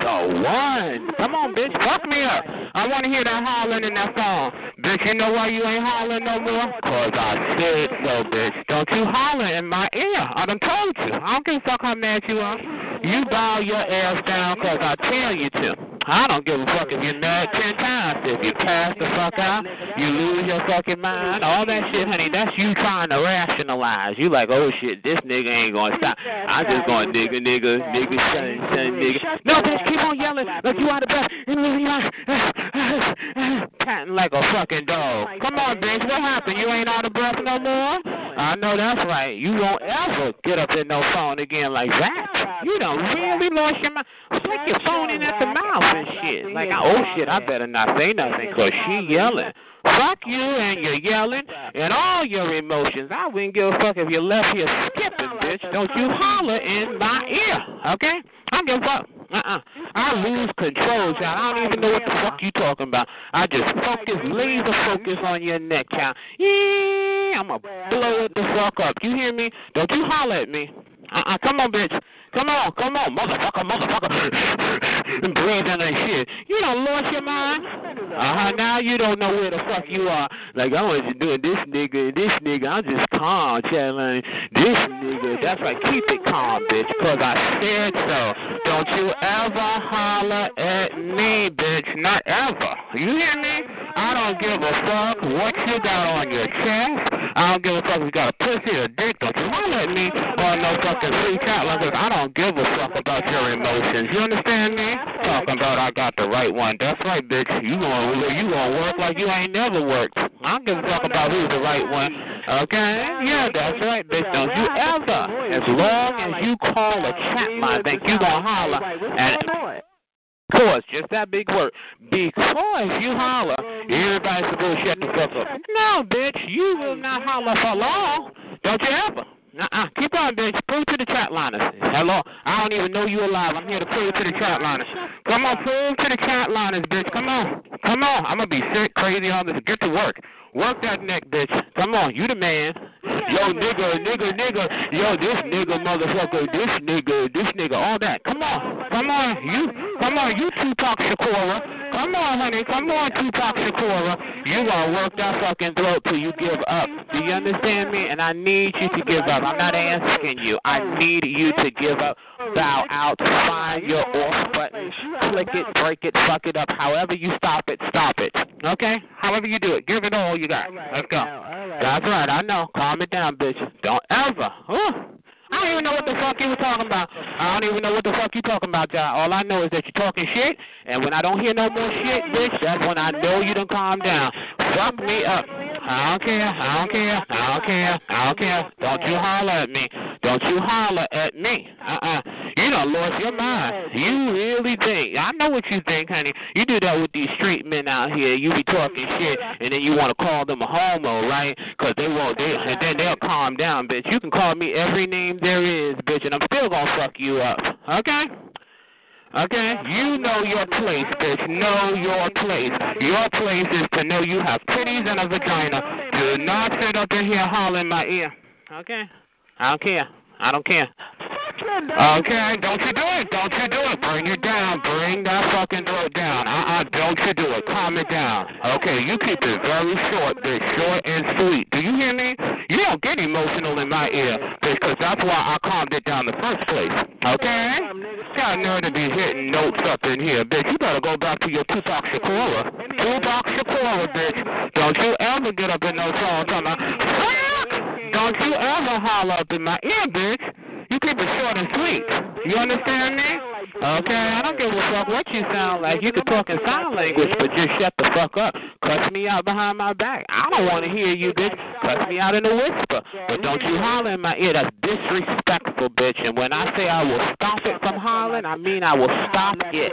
the one. Come on, bitch. Fuck me up. I want to hear that hollering in that song. Bitch, you know why you ain't hollering no more? Because I said so, bitch. Don't you holler in my ear. I done told you. I don't give a fuck how mad you are. You bow your ass down because I tell you to. I don't give a fuck if you're mad ten times. If you pass the fuck out, you lose your fucking mind. All that shit, honey, that's you trying to rationalize. You like, oh shit, this nigga ain't gonna stop. I'm just gonna nigga, nigga, nigga, son, son, nigga. No, bitch, keep on yelling like you out of breath. Really like, a fucking dog. Come on, bitch, what happened? You ain't out of breath no more? I know that's right. You won't ever get up in no phone again like that. You done really lost your mind. Stick your phone in at the mouth and shit. Like, oh shit, I better not say nothing because she yelling. Fuck you and your yelling and all your emotions. I wouldn't give a fuck if you left here skipping, bitch. Don't you holler in my ear, okay? I don't give a fuck. Uh-uh. I lose control, child. I don't even know what the fuck you talking about. I just focus, laser focus on your neck, child. Yeah, I'm gonna blow it the fuck up. You hear me? Don't you holler at me. Uh-uh. Come on, bitch. Come on, come on, motherfucker, motherfucker. and breathing and shit. You done lost your mind? Uh-huh, now you don't know where the fuck you are. Like, I was doing this nigga, this nigga, I'm just calm, chilling. This nigga, that's right, keep it calm, bitch, because I said so. Don't you ever holler at me, bitch, not ever. You hear me? I don't give a fuck what you got on your chest. I don't give a fuck if you got a pussy or a dick. Don't you holler at me on no fucking free chat like this. I don't give a fuck about your emotions. You understand me? Talking about I got the right one. That's right, bitch. You gonna you gonna work like you ain't never worked. I don't give a fuck about who's the right one. Okay? Yeah, that's right, bitch. Don't you ever, as long as you call a chat line, think you gonna holler and course, just that big word. Because you holler, everybody's supposed to shut the fuck up. No, bitch, you will not holler for long. Don't you ever. Uh-uh. Keep on, bitch. Prove to the chat liners. Hello. I don't even know you alive. I'm here to prove to the chat liners. Come on, prove to the chat liners, bitch. Come on. Come on. I'm going to be sick, crazy, all this. Get to work. Work that neck, bitch. Come on. You the man. Yo, nigga, nigga, nigga. Yo, this nigga, motherfucker. This nigga, this nigga, all that. Come on. Come on. You, come on. You Tupac Shakur. Come on, honey. Come on, Tupac Shakur. You gonna work that fucking throat till you give up. Do you understand me? And I need you to give up. I'm not asking you. I need you to give up. Bow out. Find your off button. Click it, break it, fuck it up. However you stop it, stop it. Okay? However you do it. Give it all you got. Let's go. That's right. I know. Calm it down, bitch. Don't ever. Ooh. I don't even know what the fuck you were talking about. I don't even know what the fuck you talking about, John. All I know is that you're talking shit, and when I don't hear no more shit, bitch, that's when I know you done calm down. Fuck me up. I don't care. I don't care. I don't care. I don't care. Don't you holler at me. Don't you holler at me. Uh-uh. You done lost your mind. You really think. I know what you think, honey. You do that with these street men out here. You be talking shit, and then you want to call them a homo, right? Because they won't. They, and then they'll calm down, bitch. You can call me every name there is, bitch, and I'm still gonna fuck you up. Okay? Okay? You know your place, bitch. Know your place. Your place is to know you have titties and a vagina. Do not sit up in here hollering in my ear. Okay? I don't care. I don't care. Okay, don't you do it. Don't you do it. Bring it down. Bring that fucking throat down. Uh-uh, don't you do it. Calm it down. Okay, you keep it very short, bitch. Short and sweet. Do you hear me? You don't get emotional in my ear, because that's why I calmed it down in the first place. Okay? Got nerve to be hitting notes up in here, bitch. You better go back to your Tupac Shakur. Tupac Shakur, bitch. Don't you ever get up in no song talking about! Don't you ever holler up in my ear, bitch. You keep it short and sweet. You understand me? Okay, I don't give a fuck what you sound like. You can talk in sign language, but just shut the fuck up. Cuss me out behind my back. I don't want to hear you, bitch. Cuss me out in a whisper. But don't you holler in my ear. That's disrespectful, bitch. And when I say I will stop it from hollering, I mean I will stop it.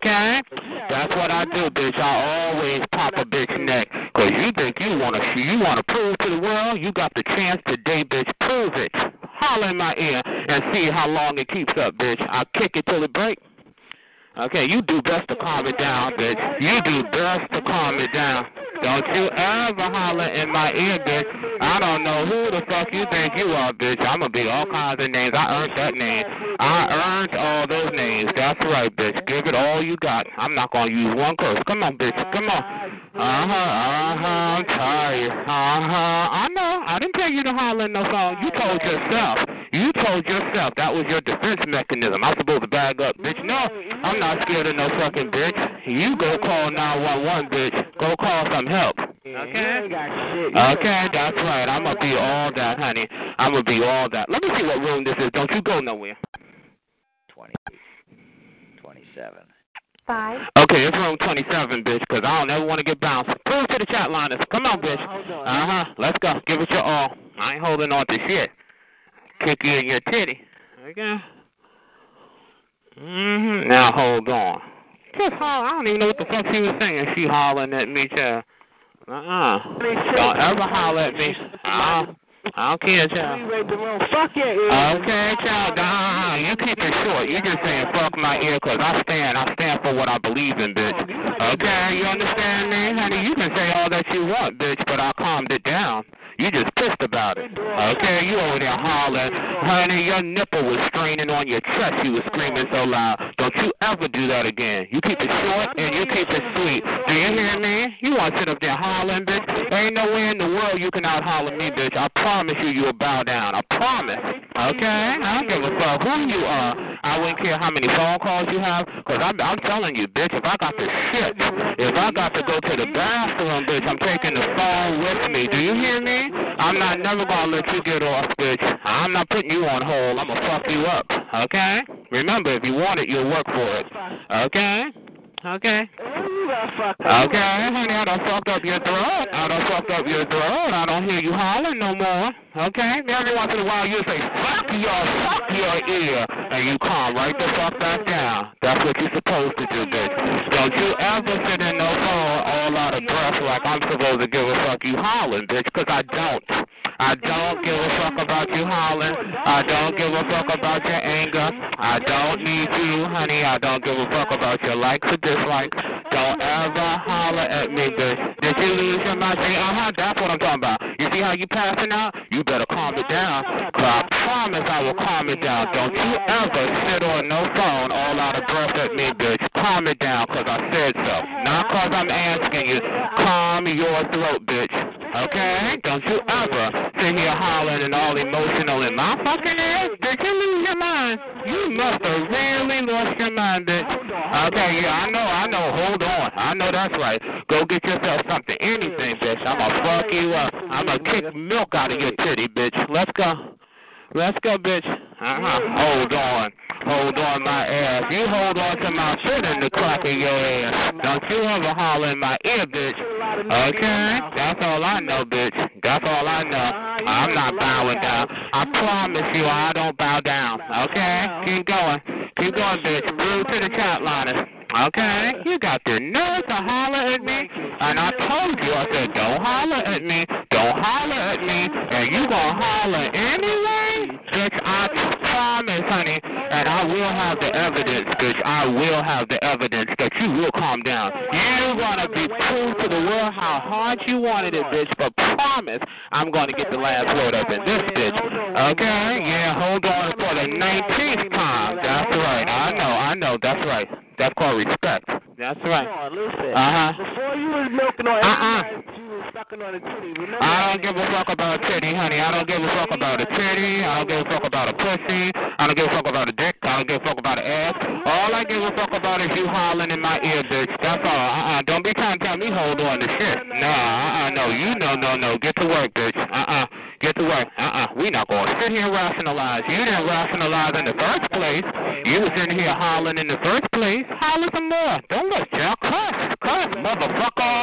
Okay? That's what I do, bitch. I always pop a bitch neck. Cause you think you wanna you wanna prove to the world you got the chance today, bitch. Prove it. Holler in my ear and see how long it keeps up, bitch. I'll kick it till it break. Okay, you do best to calm it down, bitch. You do best to calm it down. Don't you ever holler in my ear, bitch. I don't know who the fuck you think you are, bitch. I'm gonna be all kinds of names. I earned that name. I earned all those names. That's right, bitch. Give it all you got. I'm not gonna use one curse. Come on, bitch. Come on. Uh huh. Uh huh. I'm tired. Uh huh. I know. I didn't tell you to holler in no song. You told yourself. You told yourself that was your defense mechanism. I'm supposed to bag up, bitch. No, I'm not scared of no fucking bitch. You go call 911, bitch. Go call some help. Okay? Okay, that's right. I'm gonna be all that, honey. I'm gonna be all that. Let me see what room this is. Don't you go nowhere. 20, 27. Five. Okay, it's room 27, bitch, because I don't ever want to get bounced. Prove to the chat liners. Come on, bitch. Uh huh. Let's go. Give it your all. I ain't holding on to shit. Kick you in your titty. Okay. Mhm. Now hold on. Just holler. I don't even know what the fuck she was saying. She hollering at me, child. Uh uh Don't ever holler at me. Uh, I don't care, child. Fuck your ear. Okay, child. Uh, you keep it short. You just saying fuck my ear 'cause I stand. I stand for what I believe in, bitch. Okay, you understand me, honey? You can say all that you want, bitch, but I calmed it down. You just pissed about it. Okay, you over there hollering. Honey, your nipple was straining on your chest. You was screaming so loud. Don't you ever do that again. You keep it short and you keep it sweet. Do you hear me? You want to sit up there hollering, bitch? Ain't no way in the world you can out holler me, bitch. I promise you you'll bow down. I promise. Okay? I don't give a fuck who you are. I wouldn't care how many phone calls you have. Because I'm, I'm telling you, bitch, if I got to shit, if I got to go to the bathroom, bitch, I'm taking the phone with me. Do you hear me? I'm not never gonna let you get off, bitch. I'm not putting you on hold. I'm gonna fuck you up. Okay? Remember, if you want it, you'll work for it. Okay? Okay. Okay, honey, I done fucked up your throat. I done fucked up your throat. I don't hear you hollering no more. Okay? Every once in a while you say, fuck your, fuck your ear. And you calm right the fuck back down. That's what you're supposed to do, bitch. Don't you ever sit in no phone all out of breath like I'm supposed to give a fuck you hollering, bitch, because I don't. I don't give a fuck about you hollering. I don't give a fuck about your anger. I don't need you, honey. I don't give a fuck about your likes or dislikes. Don't ever holler at me, bitch. Did you lose your mind? Uh-huh, that's what I'm talking about. You see how you passing out, you better calm it down. Cause I promise I will calm it down. Don't you ever sit on no phone all out of breath at me, bitch. Calm it down, cause I said so. Not cause I'm asking you. Calm your throat, bitch. Okay? Don't you ever sit here hollering and all emotional in my fucking ass, bitch. You lose your mind. You must have really lost your mind, bitch. Okay, yeah, I know, I know. Hold on. I know that's right. Go get yourself something, anything, bitch. I'm gonna fuck you up. I'm gonna kick milk out of your titty, bitch. Let's go. Let's go, bitch. Uh-huh. Hold on. Hold on my ass. You hold on to my foot in the crack of your ass. Don't you ever holler in my ear, bitch. Okay? That's all I know, bitch. That's all I know. I'm not bowing down. I promise you I don't bow down. Okay? Keep going. Keep going, bitch. Move to the chat liners. Okay? You got the nerve to holler at me. And I told you, I said, don't holler at me. Don't holler at me. And you gonna holler anyway? Bitch, I promise, honey. And I will have the evidence, bitch. I will have the evidence that you will calm down. You're gonna be proof to the world how hard you wanted it, bitch. But promise, I'm gonna get the last word up in this bitch. Okay? Yeah, hold on for the 19th time. That's right. I know, I know. That's right. That's called respect. That's right. Listen, Uh huh. before you was milking on Uh-uh. everybody, you was sucking on a titty. Remember I don't give a fuck about a titty, honey. I don't give a fuck about a titty. I don't give a fuck about a pussy. I don't give a fuck about a dick. I don't give a fuck about an ass. All I give a fuck about is you hollering in my ear, bitch. That's all. Uh-uh. Don't be trying to tell me hold on to shit. Nah, uh-uh. No, you no, no, no. Get to work, bitch. Uh-uh. Get to work. Uh-uh. We not going to sit here and rationalize. You didn't rationalize in the first place. You was in here hollering in the first place. Holler some more. Don't let y'all cuss. Cuss, motherfucker.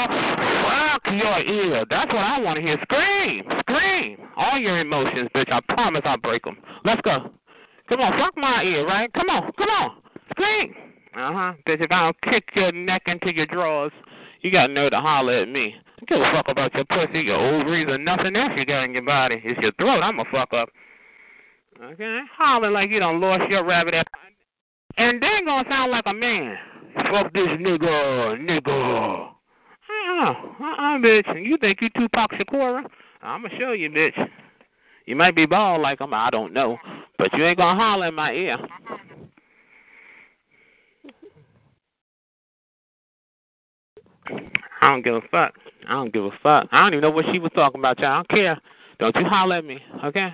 Fuck your ear. That's what I want to hear. Scream. Scream. All your emotions, bitch. I promise I'll break them. Let's go. Come on. Fuck my ear, right? Come on. Come on. Scream. Uh-huh. Bitch, if I don't kick your neck into your drawers, you got nerve to holler at me. Don't give a fuck about your pussy, your ovaries, or nothing else you got in your body. It's your throat. I'm a fuck up. Okay? Holler like you done lost your rabbit ass. And then gonna sound like a man. Fuck this nigga, nigga. Uh-uh, uh-uh, bitch. You think you Tupac Shakur? I'ma show you, bitch. You might be bald like him, I don't know. But you ain't gonna holler in my ear. I don't give a fuck. I don't give a fuck. I don't even know what she was talking about, y'all. I don't care. Don't you holler at me, okay?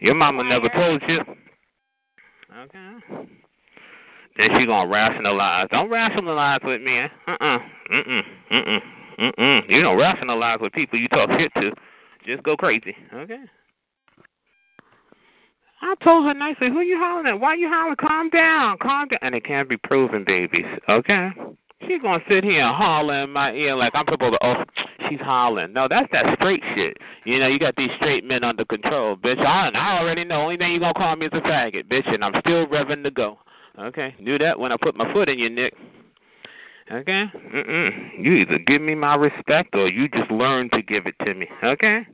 Your mama never told you. Okay. Then she gonna rationalize. Don't rationalize with me. Uh uh. Mm. Mm mm. Mm mm. You don't rationalize with people you talk shit to. Just go crazy. Okay. I told her nicely, who you hollering at? Why you hollering? Calm down, calm down. And it can't be proven, babies. Okay? She's gonna sit here and holler in my ear like I'm supposed to. Oh, she's hollering. No, that's that straight shit. You know, you got these straight men under control, bitch. I, I already know. Only thing you gonna call me is a faggot, bitch, and I'm still revving to go. Okay, knew that when I put my foot in your neck. Okay, mm-mm. You either give me my respect or you just learn to give it to me. Okay.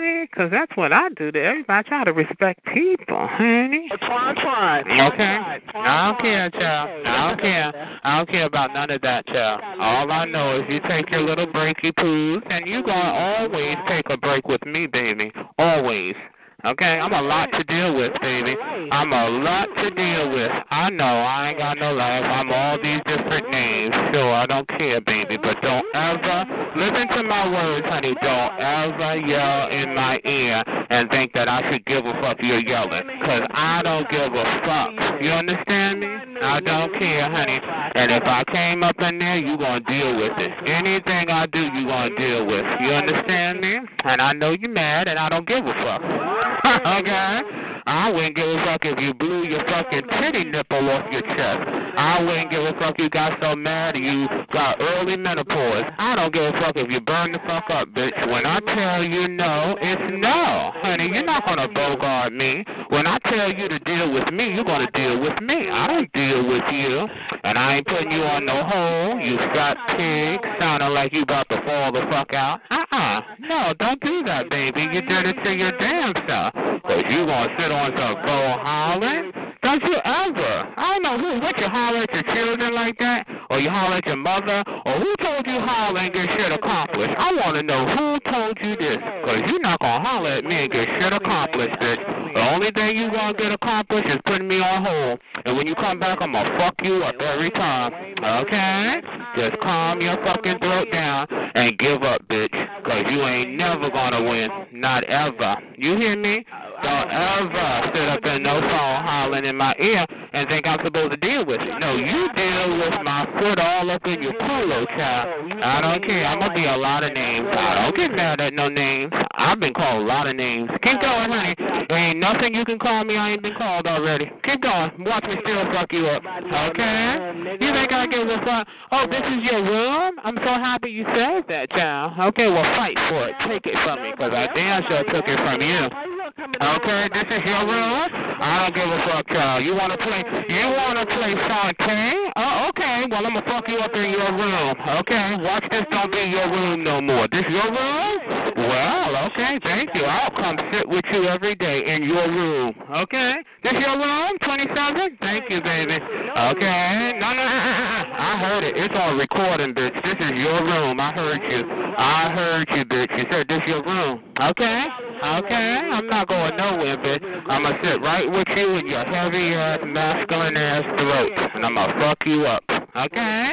Honey, 'cause that's what I do to everybody. I try to respect people, honey. Try, try. try Okay. I don't care, child. I don't care. I don't care about none of that, child. All I know is you take your little breaky poos, and you gonna always take a break with me, baby. Always. Okay, I'm a lot to deal with, baby. I'm a lot to deal with. I know I ain't got no life. I'm all these different names. Sure, I don't care, baby. But don't ever listen to my words, honey. Don't ever yell in my ear and think that I should give a fuck you're yelling. Cause I don't give a fuck. You understand me? I don't care, honey. And if I came up in there, you gonna deal with it. Anything I do, you gonna deal with. You understand me? And I know you're mad, and I don't give a fuck. okay? I wouldn't give a fuck if you blew your fucking titty nipple off your chest. I wouldn't give a fuck if you got so mad you got early menopause. I don't give a fuck if you burn the fuck up, bitch. When I tell you no, it's no. Honey, you're not gonna bogart me. When I tell you to deal with me, you're gonna deal with me. I don't deal with you. And I ain't putting you on no hole, you fat pig, sounding like you about to fall the fuck out. Uh-uh. No, don't do that, baby. You did it to your damn self. Cause you gonna sit on some go hollering? Don't you ever. I don't know who, what you holler at your children like that, or you holler at your mother, or who told you holler and get shit accomplished. I want to know who told you this, because you're not to holler at me and get shit accomplished, bitch. The only thing you to get accomplished is putting me on hold. And when you come back, I'm to fuck you up every time. Okay? Just calm your fucking throat down and give up, bitch, because you ain't never to win. Not ever. You hear me? Don't ever Uh, sit up in no phone hollering in my ear and think I'm supposed to deal with it. No, you deal with my foot all up in your polo, child. I don't care. I'm gonna be a lot of names. I don't get mad at no names. I've been called a lot of names. Keep going, honey. There ain't nothing you can call me I ain't been called already. Keep going. Watch me still fuck you up. Okay? You think I give a fuck? Oh, this is your room? I'm so happy you said that, child. Okay, well, fight for it. Take it from me, because I damn sure took it from you. Okay, this is your room. I don't give a fuck, child. You wanna play? You wanna play Fontaine? Oh, okay. Well, I'ma fuck you up in your room. Okay, watch this. Don't be your room no more. This is your room? Well, okay. Thank you. I'll come sit with you every day in your room. Okay. This is your room? Twenty-seven. Thank you, baby. Okay. No, no. no. I heard it. It's on recording, bitch. This is your room. I heard you. I heard you, bitch. You said this is your room. Okay. Okay. I'm not going nowhere, bitch. I'm going to sit right with you in your heavy ass, masculine ass throat, and I'm going to fuck you up. Okay?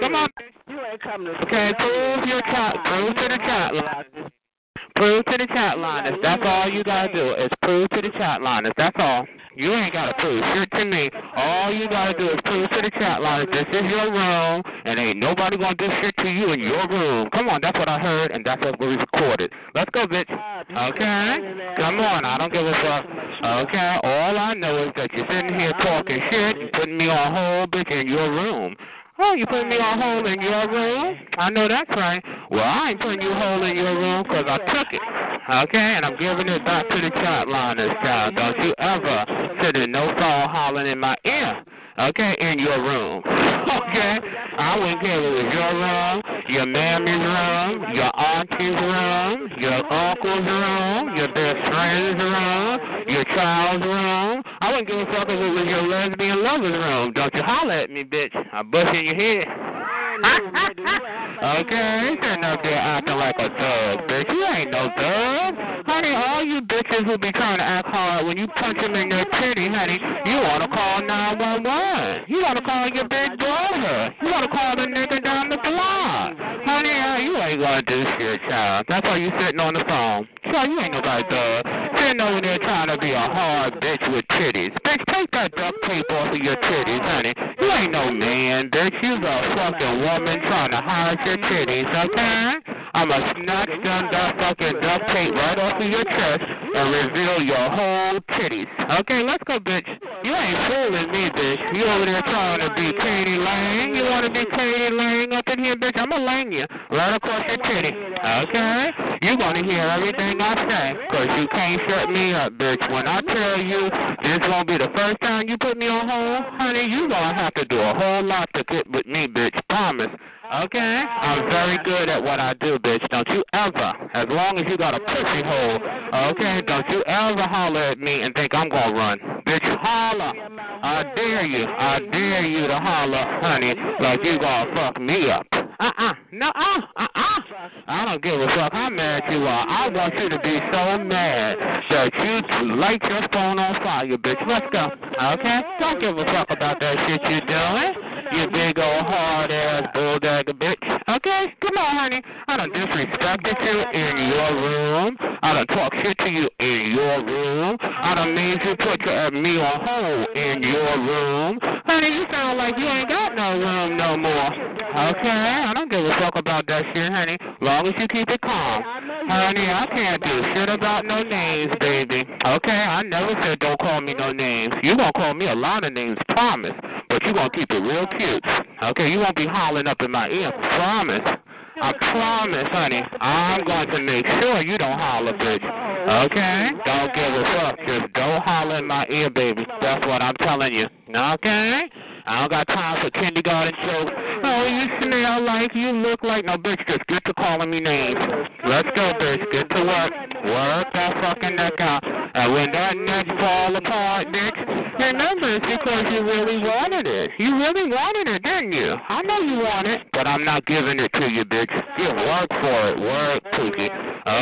Come on. Okay, prove your chat. Prove to the chat. Prove to the chat liners. That's all you gotta do is prove to the chat liners. That's all. You ain't gotta prove shit to me. All you gotta do is prove to the chat liners this is your room, and ain't nobody gonna do shit to you in your room. Come on, that's what I heard, and that's what we recorded. Let's go, bitch. Okay? Come on, I don't give a fuck. Okay? All I know is that you're sitting here talking shit, and putting me on hold, bitch, in your room. Oh, you putting me on hold in your room? I know that's right. Well, I ain't putting you hold in your room 'cause I took it. Okay, and I'm giving it back to the chat line liners, child. Don't you ever sit in no phone hollering in my ear. Okay, in your room. Okay? I wouldn't care if it was your room, your mammy's room, your auntie's room, your uncle's room, your best friend's room, your child's room. I wouldn't give a fuck if it was your lesbian lover's room. Don't you holler at me, bitch. I'll bust in your head. okay, sitting up there acting like a thug, bitch. You ain't no thug. Honey, all you bitches who be trying to act hard when you punch them in their titty, honey, you want to call 911. You want to call your big brother. You want to call the nigga down the block. Honey, uh, you ain't going to do shit, child. That's why you sitting on the phone. Child, you ain't nobody thug. Sitting over there trying to be a hard bitch with titties. Bitch, take that duct tape off of your titties, honey. You ain't no man, bitch. You's a fucking woman trying to hide your titties, okay? I'ma snatch them that fucking duct tape right off of your chest and reveal your whole titties. Okay, let's go, bitch. You ain't fooling me, bitch. You over there trying to be k.d. lang. You want to be k.d. lang up in here, bitch? I'ma lang you right across your titty. Okay? You gonna hear everything I say, cause you can't shut me up, bitch. When I tell you this won't be the first time you put me on hold, honey, you gonna have to do a whole lot to get with me, bitch. Promise. Okay? I'm very good at what I do, bitch. Don't you ever, as long as you got a pussy hole, okay, don't you ever holler at me and think I'm gonna run. Bitch, holler. I dare you. I dare you to holler, honey, like you gonna fuck me up. Uh-uh. No, uh, uh-uh. I don't give a fuck how mad you are. I want you to be so mad that you light your phone on fire, bitch. Let's go. Okay? Don't give a fuck about that shit you're doing. You big old hard ass bulldog bitch. Okay? Come on, honey. I done disrespected you in your room. I don't talk shit to you in your room. I don't made you put your, uh, me on hold in your room. Honey, you sound like you ain't got no room no more. Okay? I don't give a fuck about that shit, honey. Long as you keep it calm. Honey, I can't do shit about no names, baby. Okay? I never said don't call me no names. You gonna call me a lot of names, promise. But you gonna keep it real Okay? You won't be hollering up in my ear. Promise. I promise, honey. I'm going to make sure you don't holler, bitch. Okay? Don't give a fuck. Just don't holler in my ear, baby. That's what I'm telling you. Okay? I don't got time for kindergarten jokes. Oh, you smell like, you look like. No, bitch, just get to calling me names. Let's go, bitch. Get to work. Work that fucking neck out. And when that neck fall apart, bitch, Remember, it's because you really wanted it. You really wanted it, didn't you? I know you want it, but I'm not giving it to you, bitch. You work for it. Work, Pookie.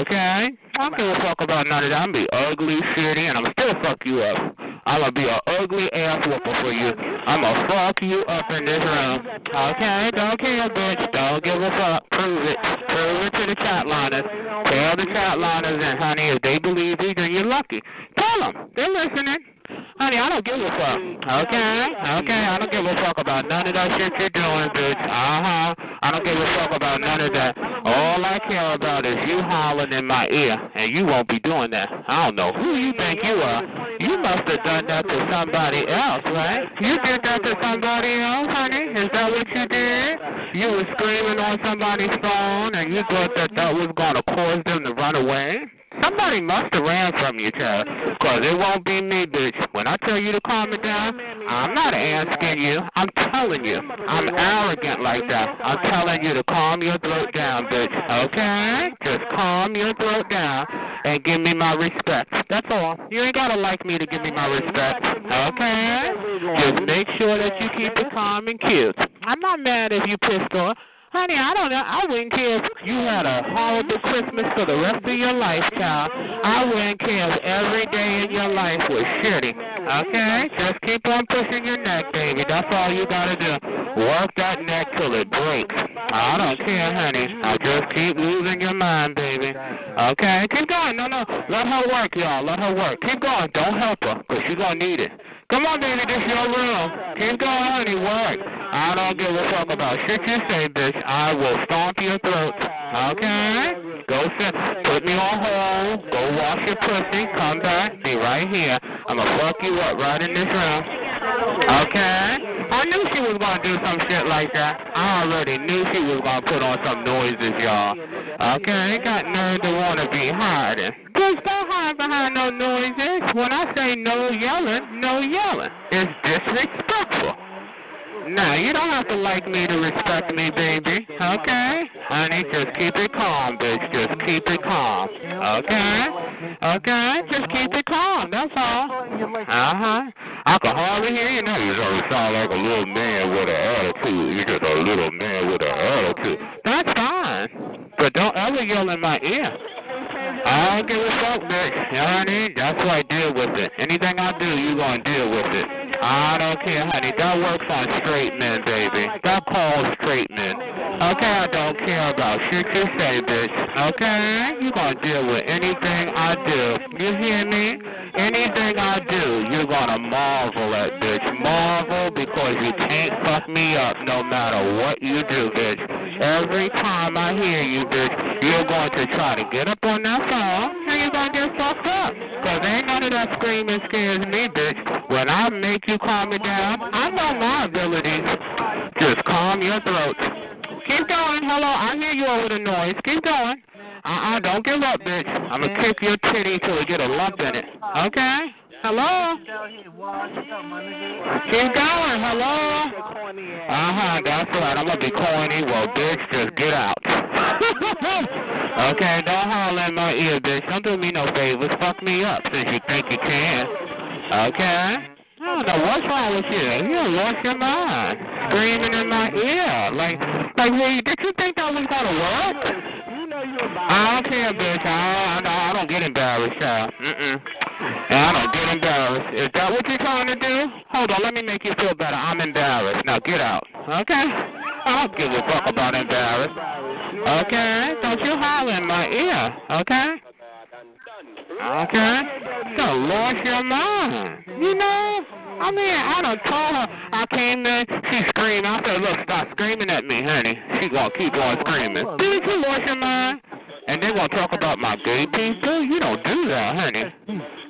Okay? I don't give a fuck about none of that. I'm gonna be ugly, shitty, and I'm still fuck you up. I'm gonna be an ugly ass whooper for you. I'm gonna fuck you up in this room. Okay? Don't care, bitch. Don't give a fuck. Prove it. Prove it to the chat liners. Tell the chat liners, and honey, if they believe you, then you're lucky. Tell them. They're listening. Honey, I don't give a fuck. Okay? Okay, I don't give a fuck about none of that shit you're doing, bitch. Uh huh. I don't give a fuck about none of that. All I care about is you hollering in my ear, and you won't be doing that. I don't know who you think you are. You must have done that to somebody else, right? You did that to somebody else, honey? Is that what you did? You were screaming on somebody's phone, and you thought that that was going to cause them to run away? Somebody must have ran from you, child. Because it won't be me, bitch. When I tell you to calm it down, I'm not asking you. I'm telling you. I'm arrogant like that. I'm telling you to calm your throat down, bitch. Okay? Just calm your throat down and give me my respect. That's all. You ain't got to like me to give me my respect. Okay? Just make sure that you keep it calm and cute. I'm not mad if you pissed off. Honey, I don't know. I wouldn't care if you had a horrible Christmas for the rest of your life, child. I wouldn't care if every day in your life was shitty. Okay? Just keep on pushing your neck, baby. That's all you gotta do. Work that neck till it breaks. I don't care, honey. I just keep losing your mind, baby. Okay? Keep going. No, no. Let her work, y'all. Let her work. Keep going. Don't help her, because she's gonna need it. Come on, baby, this is your room. Keep going, honey, work. I don't give a fuck about shit you say, bitch. I will stomp your throat. Okay? Go sit. Put me on hold. Go wash your pussy. Come back. Be right here. I'm gonna fuck you up right in this room. Okay? I knew she was gonna do some shit like that. I already knew she was gonna put on some noises, y'all. Okay? ain't Got nerve to wanna be hiding. Just don't hide behind no noises. When I say no yelling, no yelling. It's disrespectful. Now, you don't have to like me to respect me, baby. Okay? Honey, just keep it calm, bitch. Just keep it calm. Okay? Okay? Just keep it calm. That's all. Uh-huh. I can hardly hear you now. You sound like a little man with an attitude. You're just a little man with an attitude. That's fine. But don't ever yell in my ear. I don't give a fuck, bitch. You know what I mean? That's why I deal with it. Anything I do, you gonna deal with it. I don't care, honey. That works on straight men, baby. That calls straight men. Okay, I don't care about shit you say, bitch. Okay? You gonna deal with anything I do. You hear me? Anything I do, you're gonna marvel at, bitch. Marvel because you can't fuck me up no matter what you do, bitch. Every time I hear you, bitch, you're going to try to get up on that phone and you're gonna get fucked up. Cause ain't none of that screaming scares me, bitch. When I make you calm it down, I know my abilities. Just calm your throat. Keep going. Hello, I hear you over the noise. Keep going. Uh-uh, don't give up, bitch. I'm gonna kick your titty till you get a lump in it. Okay? Hello? Keep going. Hello? Uh-huh, that's right. I'm gonna be corny. Well, bitch, just get out. okay, don't holler in my ear, bitch. Don't do me no favors. Fuck me up since you think you can. Okay? I don't know what's wrong with you. You lost your mind. Screaming in my ear. Like, like, really, did you think that was gonna work? I don't care, bitch. I, I, I don't get embarrassed, child. I don't get embarrassed. Is that what you're trying to do? Hold on, let me make you feel better. I'm embarrassed. Now get out. Okay? I don't give a fuck about embarrassed. Okay? Don't you holler in my ear. Okay? Okay? You lost your mind. You know? I mean, I done told her I came in, she screamed. I said, look, stop screaming at me, honey. She gonna keep on screaming. Did you lost your mind? And they gonna talk about my gay people? You don't do that, honey.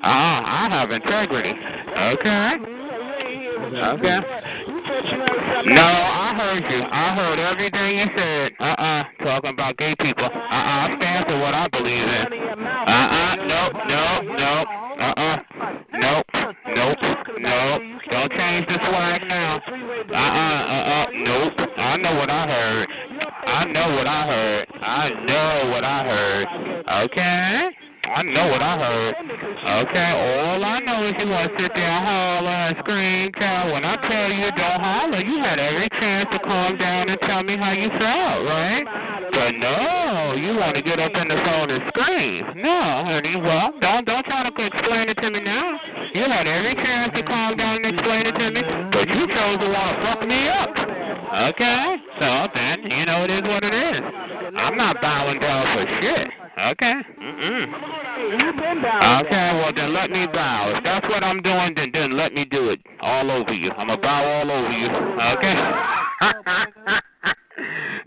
Uh, I have integrity. Okay? Okay. No, I heard you. I heard everything you said. Uh-uh. Talking about gay people. Uh-uh. I stand for what I believe in. Uh-uh. Nope. Nope. Nope. Uh-uh. Nope. Nope. Nope. Don't change the swag now. Uh-uh. Uh-uh. Nope. I know what I heard. I know what I heard. I know what I heard. Okay? I know what I heard. Okay, all I know is you want to sit there and holler and scream, child. When I tell you don't holler, you had every chance to calm down and tell me how you felt, right? But no, you want to get up in the phone and scream. No, honey. Well, don't don't try to explain it to me now. You had every chance to calm down and explain it to me, but you chose to want to fuck me up. Okay, so then you know it is what it is. I'm not bowing down for shit. Okay. Mm-mm. Okay, well then let me bow. If that's what I'm doing, then then let me do it all over you. I'm gonna bow all over you. Okay.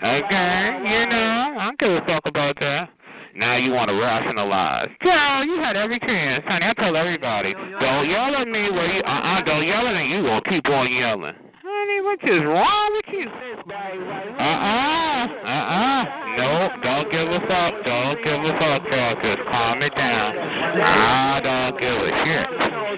okay, you know, I don't give a fuck about that. Now you want to rationalize. Girl, you had every chance. Honey, I tell everybody, don't yell at me where you, uh-uh, don't yell at me. You gonna keep on yelling. Honey, what is wrong with you? Uh-uh, uh-uh. Nope, don't give a fuck. Don't give a fuck. Just calm it down. I don't give a shit.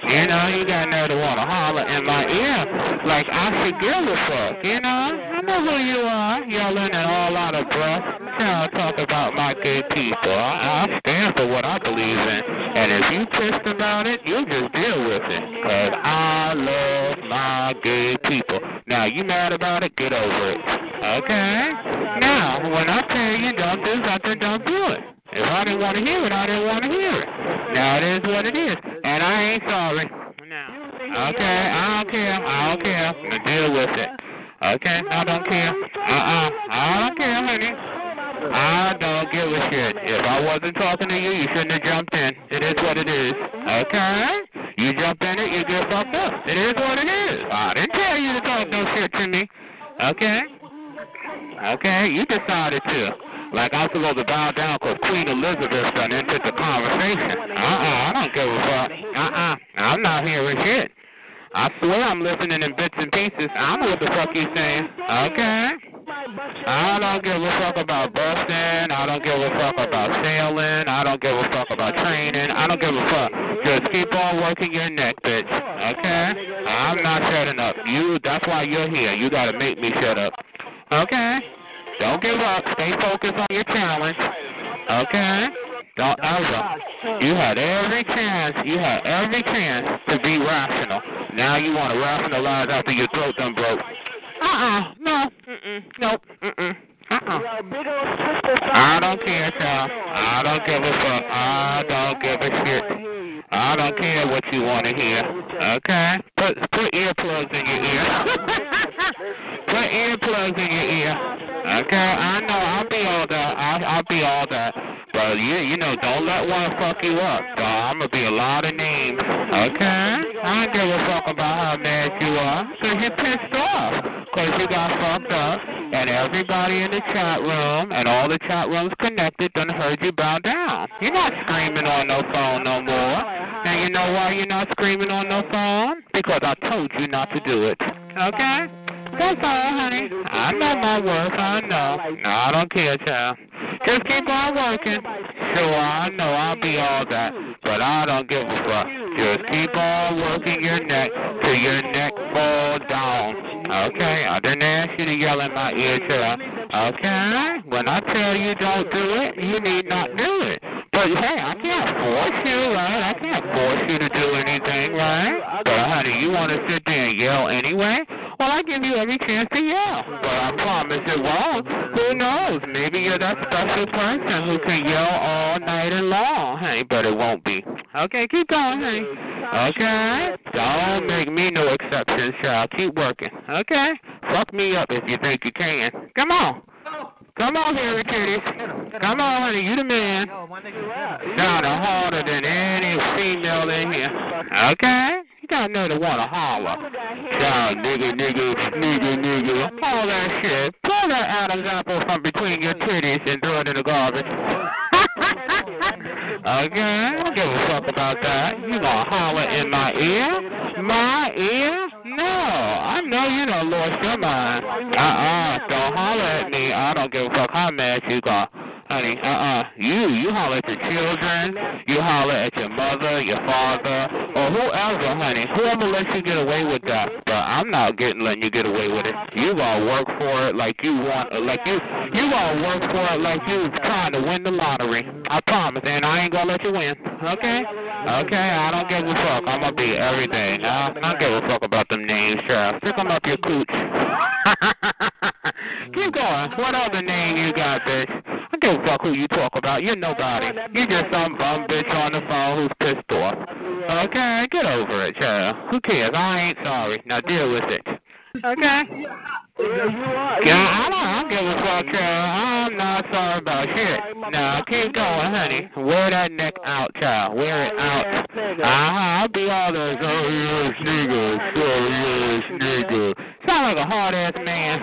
You know, you got nerve to want to holler in my ear like I should give a fuck, you know? I know who you are, Y'all yelling and all out of breath. To talk about my good people. I, I stand for what I believe in. And if you pissed about it, you just deal with it. Because I love my good people. Now, you mad about it? Get over it. Okay? Now, when I tell you don't do something, don't do it. If I didn't want to hear it, I didn't want to hear it. Now it is what it is. And I ain't sorry. Okay, I don't care. I don't care. Now deal with it. Okay, I don't care. Uh-uh. I don't care, honey. I don't give a shit. If I wasn't talking to you, you shouldn't have jumped in. It is what it is. Okay? You jump in it, you get fucked up. It is what it is. I didn't tell you to talk no shit to me. Okay? Okay, you decided to. Like I was supposed to bow down because Queen Elizabeth done entered the conversation. Uh-uh, I don't give a fuck. Uh-uh, I'm not hearing shit. I swear I'm listening in bits and pieces. I know what the fuck you saying. Okay? I don't give a fuck about busting. I don't give a fuck about sailing. I don't give a fuck about training. I don't give a fuck. Just keep on working your neck, bitch. Okay? I'm not shutting up. You, that's why you're here. You gotta make me shut up. Okay? Don't give up. Stay focused on your challenge. Okay? Don't ever. You had every chance. You had every chance to be rational. Now you want to rationalize after your throat done broke. Uh-uh. No. Mm-mm. Nope. Mm-mm. Uh-uh. I don't care, child. I don't give a fuck. I don't give a shit. I don't care what you want to hear. Okay? Put put earplugs in your ear. put earplugs in your ear. Okay? I know. I'll be all that. I'll, I'll be all that. But you, you know, don't let one fuck you up. So I'm gonna be a lot of names. Okay? I don't give a fuck about how mad you are. Cause you're pissed off. Cause you got fucked up. And everybody in the chat room and all the chat rooms connected done heard you bow down. You're not screaming on no phone no more. Uh-huh. And you know why you're not screaming on no phone? Because I told you not to do it. Okay? That's all, honey. I know my worth. I know. No, I don't care, child. Just keep on working. Sure, I know I'll be all that, but I don't give a fuck. Just keep on working your neck till your neck fall down. Okay? I didn't ask you to yell in my ear, child. Okay? When I tell you don't do it, you need not do it. But hey, I can't force you, right? I can't force you to do anything, right? But honey, you want to sit there and yell anyway? Well, I give you every chance to yell. But I promise it won't. Who knows? Maybe you're that special person who can yell all night and long, honey, but it won't be. Okay, keep going, honey. Okay? Don't make me no exceptions, child. Keep working. Okay? Fuck me up if you think you can. Come on. Come on, Harry Kitties. Come on, honey. You the man. Sounding harder than any female in here. Okay? You gotta know to want to holler. Child, nigga, nigga, nigga, nigga. All that shit. Pull that Adam's apple from between your titties and throw it in the garbage. Okay? I don't give a fuck about that. You gonna holler in my ear? My ear? No, I know you done lost your mind. Uh-uh, don't holler at me. I don't give a fuck how mad you got. Honey, uh-uh. You, you holler at your children. You holler at your mother, your father, or whoever, honey, whoever lets you get away with that. But I'm not getting letting you get away with it. You gonna work for it like you want, like you you gonna work for it like you trying to win the lottery. I promise, and I ain't gonna let you win. Okay? Okay, I don't give a fuck. I'm gonna be everything. I don't give a fuck about them names, Sheriff. Stick 'em up your cooch. Keep going. What other name you got, bitch? I give a fuck who you talk about. You're nobody. You're just some bum bitch on the phone who's pissed off. Okay, get over it, child. Who cares? I ain't sorry. Now deal with it. Okay? Yeah, I don't, I don't give a fuck, child. I'm not sorry about shit. Now, keep going, honey. Wear that neck out, child. Wear it out. Uh-huh. I'll be all those, oh, yes, nigga. Oh, yes, nigga. Sound like a hard ass man.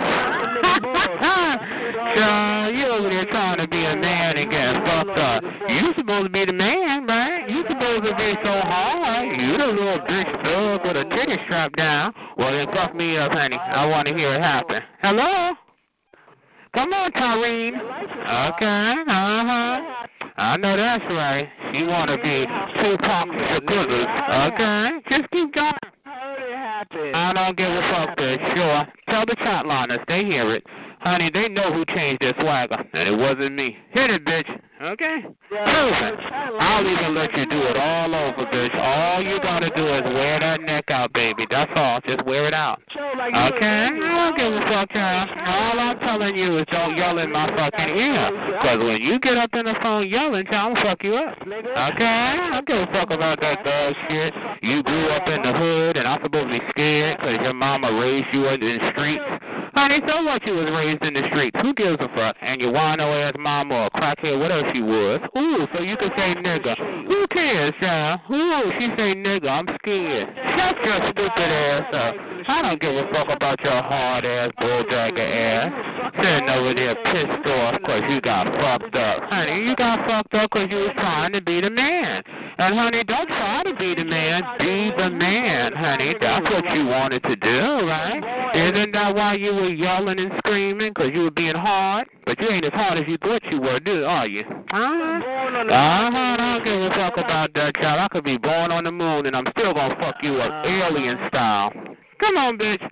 Child, you over there trying to be a man and get fucked up. You supposed to be the man, right? You supposed to be so hard. You the little bitch thug with a titty strap down. Well, then fuck me up, honey. I want to hear it happen. Hello? Come on, Tyreen. Okay, uh-huh. I know that's right. She want to be Tupac Shakur. Okay, just keep going. I don't give a fuck, bitch. Sure. Tell the chat liners. They hear it. Honey, they know who changed their swagger, and it wasn't me. Hit it, bitch. Okay? Listen, I'll even let you do it all over, bitch. All you gotta do is wear that neck out, baby. That's all. Just wear it out. Okay? I don't give a fuck, child. All I'm telling you is don't yell in my fucking ear. Because when you get up in the phone yelling, child, I'm gonna fuck you up. Okay? I don't give a fuck about that dog shit. You grew up in the hood, and I'm supposed to be scared because your mama raised you in the streets. Honey, so what you was raised in the streets. Who gives a fuck? And your wino ass mama or crackhead, whatever she was. Ooh, so you can say nigga. Who cares, child? Ooh, she say nigga, I'm scared. Shut your stupid ass up. I don't give a fuck about your hard ass, bulldagger ass. Sitting over there pissed off because you got fucked up. Honey, you got fucked up because you was trying to be the man. And honey, don't try to be the man. Be the man, honey. That's what you wanted to do, right? Isn't that why you were yelling and screaming? Because you were being hard? But you ain't as hard as you thought you were, do are you? Uh-huh. Uh-huh. I don't give a fuck about that, child. I could be born on the moon and I'm still gonna fuck you up alien style. Come on, bitch.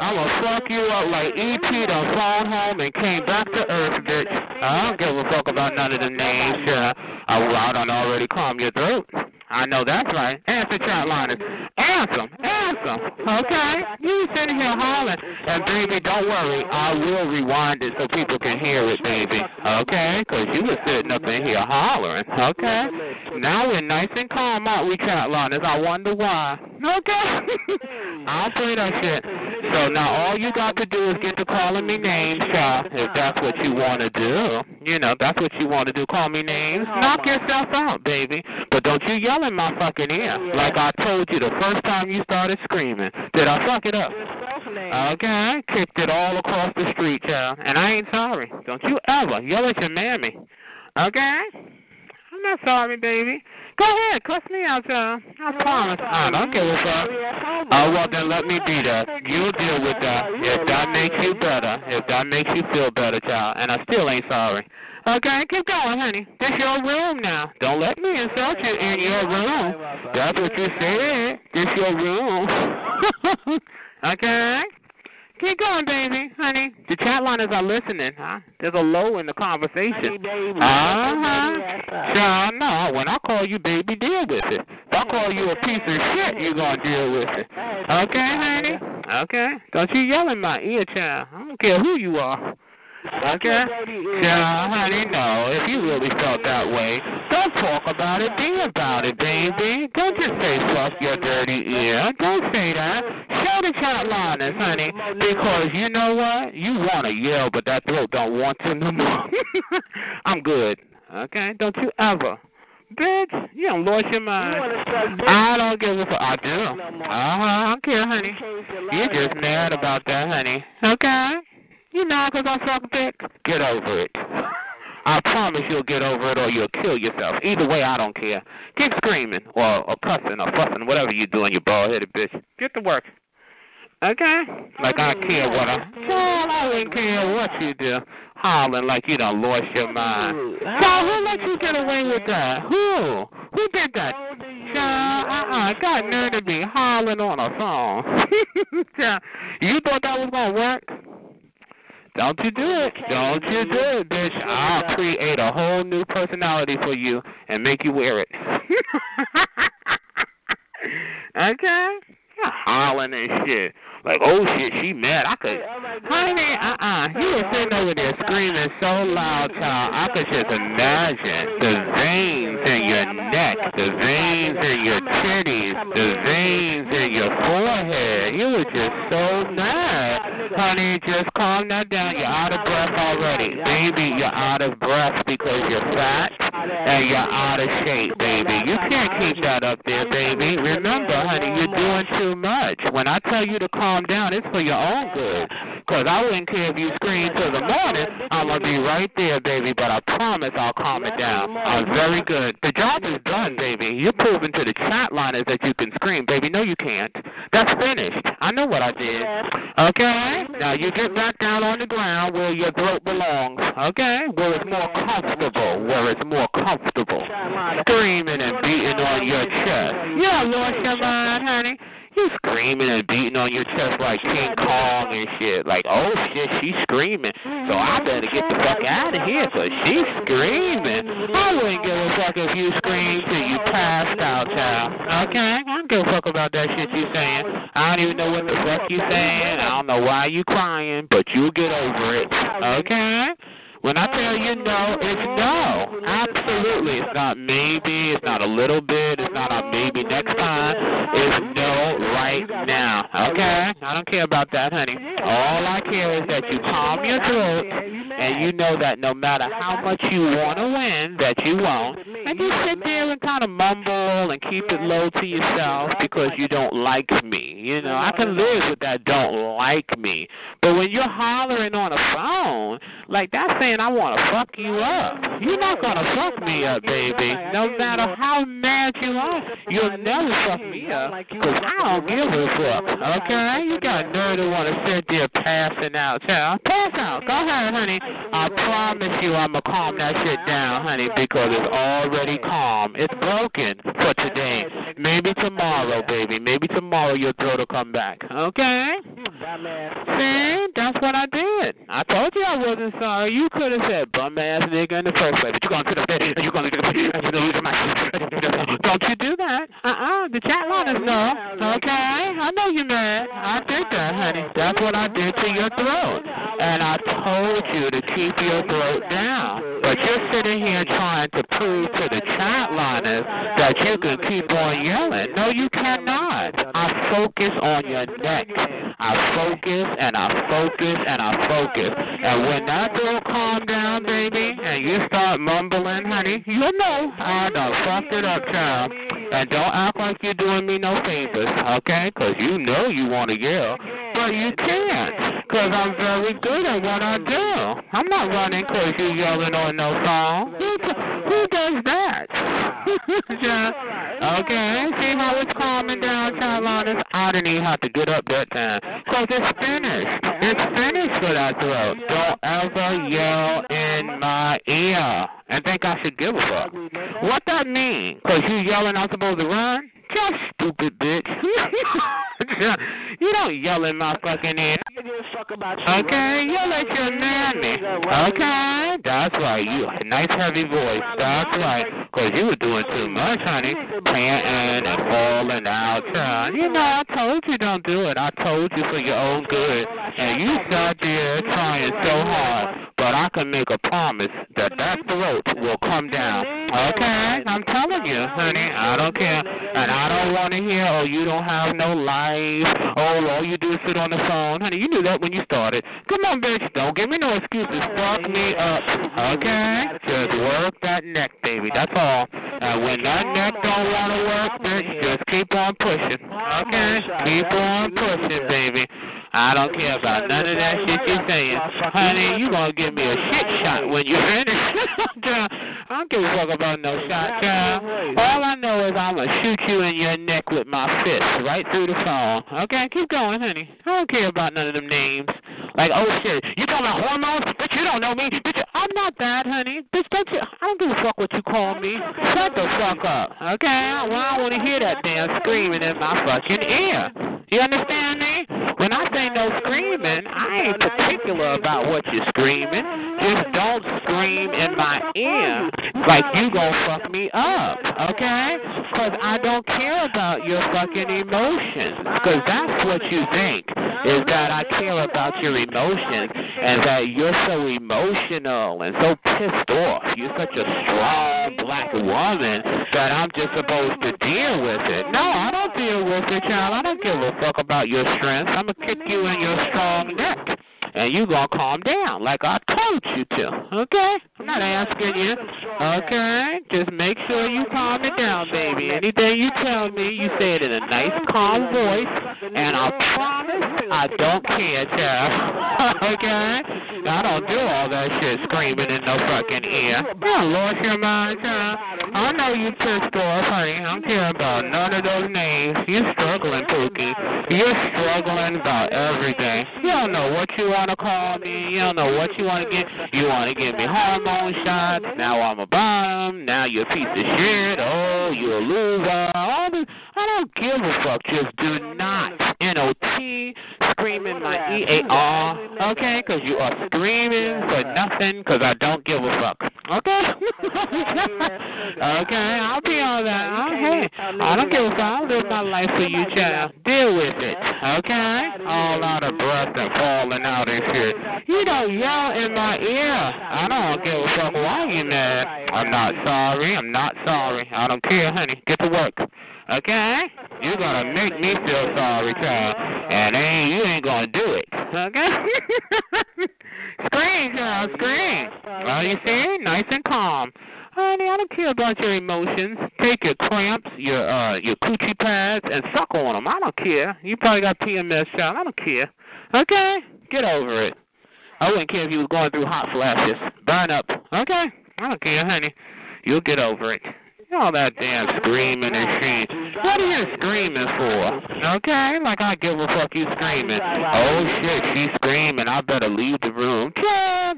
I'm gonna fuck you up like E.T. done phone home and came back to Earth, bitch. I don't give a fuck about none of the names, yeah. I, I done already calm your throat. I know that's right. Answer chat liners. Answer. Answer. Okay? You sitting here hollering. And baby, don't worry. I will rewind it so people can hear it, baby. Okay? Because you were sitting up in here hollering. Okay? Now we're nice and calm out we chat liners. I wonder why. Okay? I'll play that shit. So now all you got to do is get to calling me names, child. If that's what you want to do. You know, that's what you want to do. Call me names. Oh, Knock yourself out, baby. But don't you yell in my fucking ear. Like I told you the first time you started screaming. Did I fuck it up? Okay, I kicked it all across the street, child. And I ain't sorry. Don't you ever yell at your mammy. Okay? I'm not sorry, baby. Go ahead, cuss me out, child. I promise. I don't give a fuck. Oh, well, then let me be that. You deal with that. If that makes you better, if that makes you feel better, child. And I still ain't sorry. Okay, keep going, honey. This your room now. Don't let me insult you in your room. That's what you said. This your room. okay? Keep going, baby, honey. The chat liners are listening, huh? There's a low in the conversation. Uh-huh. Sure, no. When I call you baby, deal with it. If I call you a piece of shit, you're going to deal with it. Okay, honey? Okay. Don't you yell in my ear, child. I don't care who you are. Okay? Yeah, honey, no. If you really felt that way, don't talk about it. Be about it, baby. Don't just say fuck your dirty ear. Don't say that. Show the chat liners, honey. Because you know what? You want to yell, but that throat don't want to no more. I'm good. Okay? Don't you ever. Bitch, you don't lost your mind. I don't give a fuck. I do. Uh-huh. I don't care, honey. You're just mad about that, honey. Okay? You know, 'cause I suck dick. Get over it. I promise you'll get over it or you'll kill yourself. Either way, I don't care. Keep screaming or, or cussing or fussing, whatever you're doing, you bald-headed bitch. Get to work. Okay? Like I care what I... Child, I don't care what you do. Hollering like you done lost your mind. Child, who let you get away with that? Who? Who did that? Child, uh uh. got nerve to be hollering on a phone. you thought that was gonna work? Don't you do it. Don't you do it, bitch. I'll create a whole new personality for you and make you wear it. okay? You're hollering and shit. Like, oh shit, she mad. I could, honey, uh uh You were sitting over there screaming so loud, child. I could just imagine the veins in your neck, the veins in your titties, the veins in your forehead. You were just so mad. Honey, just calm that down. You're out of breath already. Baby, you're out of breath because you're fat and you're out of shape, baby. You can't keep that up there, baby. Remember, honey, you're doing too much. When I tell you to calm down, it's for your own good. Because I wouldn't care if you scream till the morning. I'm going to be right there, baby, but I promise I'll calm it down. I'm very good. The job is done, baby. You're proving to the chat liners that you can scream. Baby, no, you can't. That's finished. I know what I did. Okay? Now you get back down on the ground where your throat belongs. Okay? Where it's more comfortable. Where it's more comfortable. Screaming and beating on your chest. Yeah, your mind, honey. You screaming and beating on your chest like King Kong and shit. Like, oh shit, she's screaming. So I mm-hmm. better get the fuck out of here because she's screaming. I wouldn't give a fuck if you scream till you passed out, child. Okay? I don't give a fuck about that shit you saying. I don't even know what the fuck you saying. I don't know why you crying, but you'll get over it. Okay? When I tell you no, it's no. Absolutely. It's not maybe. It's not a little bit. It's not a maybe next time. It's no right now. Okay? I don't care about that, honey. All I care is that you calm your throat and you know that no matter how much you want to win, that you won't. And just sit there and kind of mumble and keep it low to yourself because you don't like me. You know, I can live with that don't like me. But when you're hollering on a phone, like that's saying I want to fuck you up. You're not to fuck me up, baby. No matter how mad you are, you'll never fuck me up because I don't give a fuck. Okay? You got nerve to want to sit there passing out. Pass out. Go ahead, honey. I promise you I'm going to calm that shit down, honey, because it's already calm. It's broken for today. Maybe tomorrow, baby. Maybe tomorrow your throat will come back. Okay? See? That's what I did. I told you I wasn't sorry. You could have said bum ass nigga in the first place, but you're going to the bed and you're going to and you're going to lose your mind. Don't you do that. Uh-uh. The chat liners know. Okay? I know you're mad. I did that, honey. That's what I did to your throat. And I told you to keep your throat down. But you're sitting here trying to prove to the chat liners that you can keep on yelling. No, you cannot. I focus on your neck. I focus and I focus and I focus. And when that throat calm down, baby, and you start mumbling, honey, you know I done fucked it up, child. And don't act like you're doing me no favors, okay? Because you know you want to yell. But you can't, because I'm very good at what I do. I'm not running because you're yelling on no phone. Who, does that? Okay, see how it's calming down, Carolina? I didn't even have to get up that time. Because it's finished. It's finished for that throat. Don't ever yell in my ear and think I should give a fuck. What that mean? Because you yelling I'm supposed to run? Just stupid bitch. you don't yell in my fucking ear. Okay, yell at your mammy. Okay, that's right. You a nice heavy voice. That's right. Cause you were doing too much, honey. Panting and falling out. You know, I told you don't do it. I told you for your own good. And you sat there trying so hard. But I can make a promise that that throat will come down. Okay? I'm telling you, honey. I don't care. And I don't want to hear, oh, you don't have no life. Oh, all you do is sit on the phone. Honey, you knew that when you started. Come on, bitch. Don't give me no excuses. Fuck me up. Okay? Just work that neck, baby. That's all. And when that neck don't want to work, bitch, just keep on pushing. Okay? Keep on pushing, baby. I don't care about none of that shit you're saying. Honey, you gonna give me a shit shot when you finish. I don't give a fuck about no shot, child. All I know is I'm gonna shoot you in your neck with my fist right through the phone. Okay, keep going, honey. I don't care about none of them names. Like, oh shit, you talking about hormones? Bitch, you don't know me. Bitch, I'm not that, honey. Bitch, don't you? I don't give a fuck what you call me. Shut the fuck up, okay? Well, I don't want to hear that damn screaming in my fucking ear. You understand me? When I say no screaming, I ain't particular about what you're screaming. Just don't scream in my ear like you gonna fuck me up, okay? Because I don't care about your fucking emotions. Because that's what you think, is that I care about your emotions and that you're so emotional and so pissed off. You're such a strong black woman that I'm just supposed to deal with it. No, I don't deal with it, child. I don't give a fuck about your strength. I'm gonna kick you in your strong neck. And you gonna calm down like I told you to. Okay? I'm not asking you. Okay? Just make sure you calm it down, baby. Anything you tell me, you say it in a nice, calm voice, and I promise I don't care, child. okay? I don't do all that shit screaming in no fucking ear. You lost your mind, child. I know you pissed off, honey. I don't care about none of those names. You're struggling, Pookie. You're struggling about everything. You don't know what you want to call me. You don't know what you want to get. You want to give me hormone shots. Now I'm a bottom. Now you're a piece of shit. Oh, you're a loser. All this. I don't give a fuck. Just do not N-O-T screaming my E-A-R. Okay? Because you are screaming for nothing because I don't give a fuck. Okay? okay? I'll be all that. Oh, hey, I don't give a fuck. I'll live my life for you, child. Deal with it. Okay? All out of breath and falling out and shit. You don't yell in my ear. I don't give a fuck why you mad. I'm not sorry. I'm not sorry. I don't care, honey. Get to work. Okay? You're gonna make me feel sorry, child. And ain't you ain't gonna do it. Okay? scream, child, scream. Well, you see? Nice and calm. Honey, I don't care about your emotions. Take your clamps, your uh your coochie pads, and suck on them. I don't care. You probably got PMS, child. I don't care. Okay? Get over it. I wouldn't care if you was going through hot flashes. Burn up. Okay? I don't care, honey. You'll get over it. All that damn screaming and shit. What are you screaming for? Okay? Like I give a fuck you screaming. Oh shit, she's screaming. I better leave the room.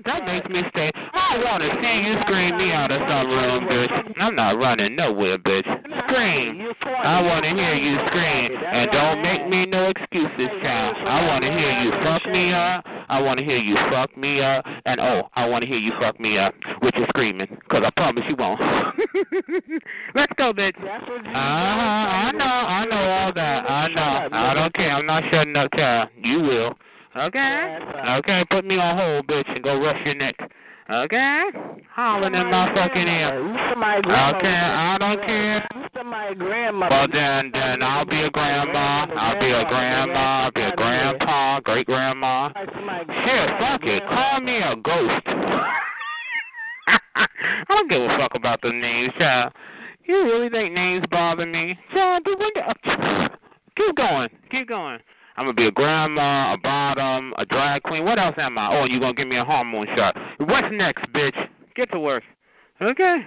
That makes me stay. I want to see you scream me out of some room, bitch. I'm not running nowhere, bitch. Scream. I want to hear you scream. And don't make me no excuses, child. I want to hear you fuck me up. I want to hear you fuck me up. And oh, I want to hear you fuck me up with your screaming. Because I promise you won't. Let's go, bitch. Uh-huh. I know, I know all that. I know. I don't care. I'm not shutting up, child. You will. Okay? Okay, put me on hold, bitch, and go rush your neck. Okay? Hollering in my fucking ear. Okay, I don't care. Well, then, then I'll be a grandma. I'll be a grandma. I'll be a grandpa, great grandma. Shit, fuck it. Call me a ghost. I don't give a fuck about the names, child. You really think names bother me? Child, window. Keep going. Keep going. I'm gonna be a grandma, a bottom, a drag queen. What else am I? Oh, you gonna give me a hormone shot? What's next, bitch? Get to work. Okay.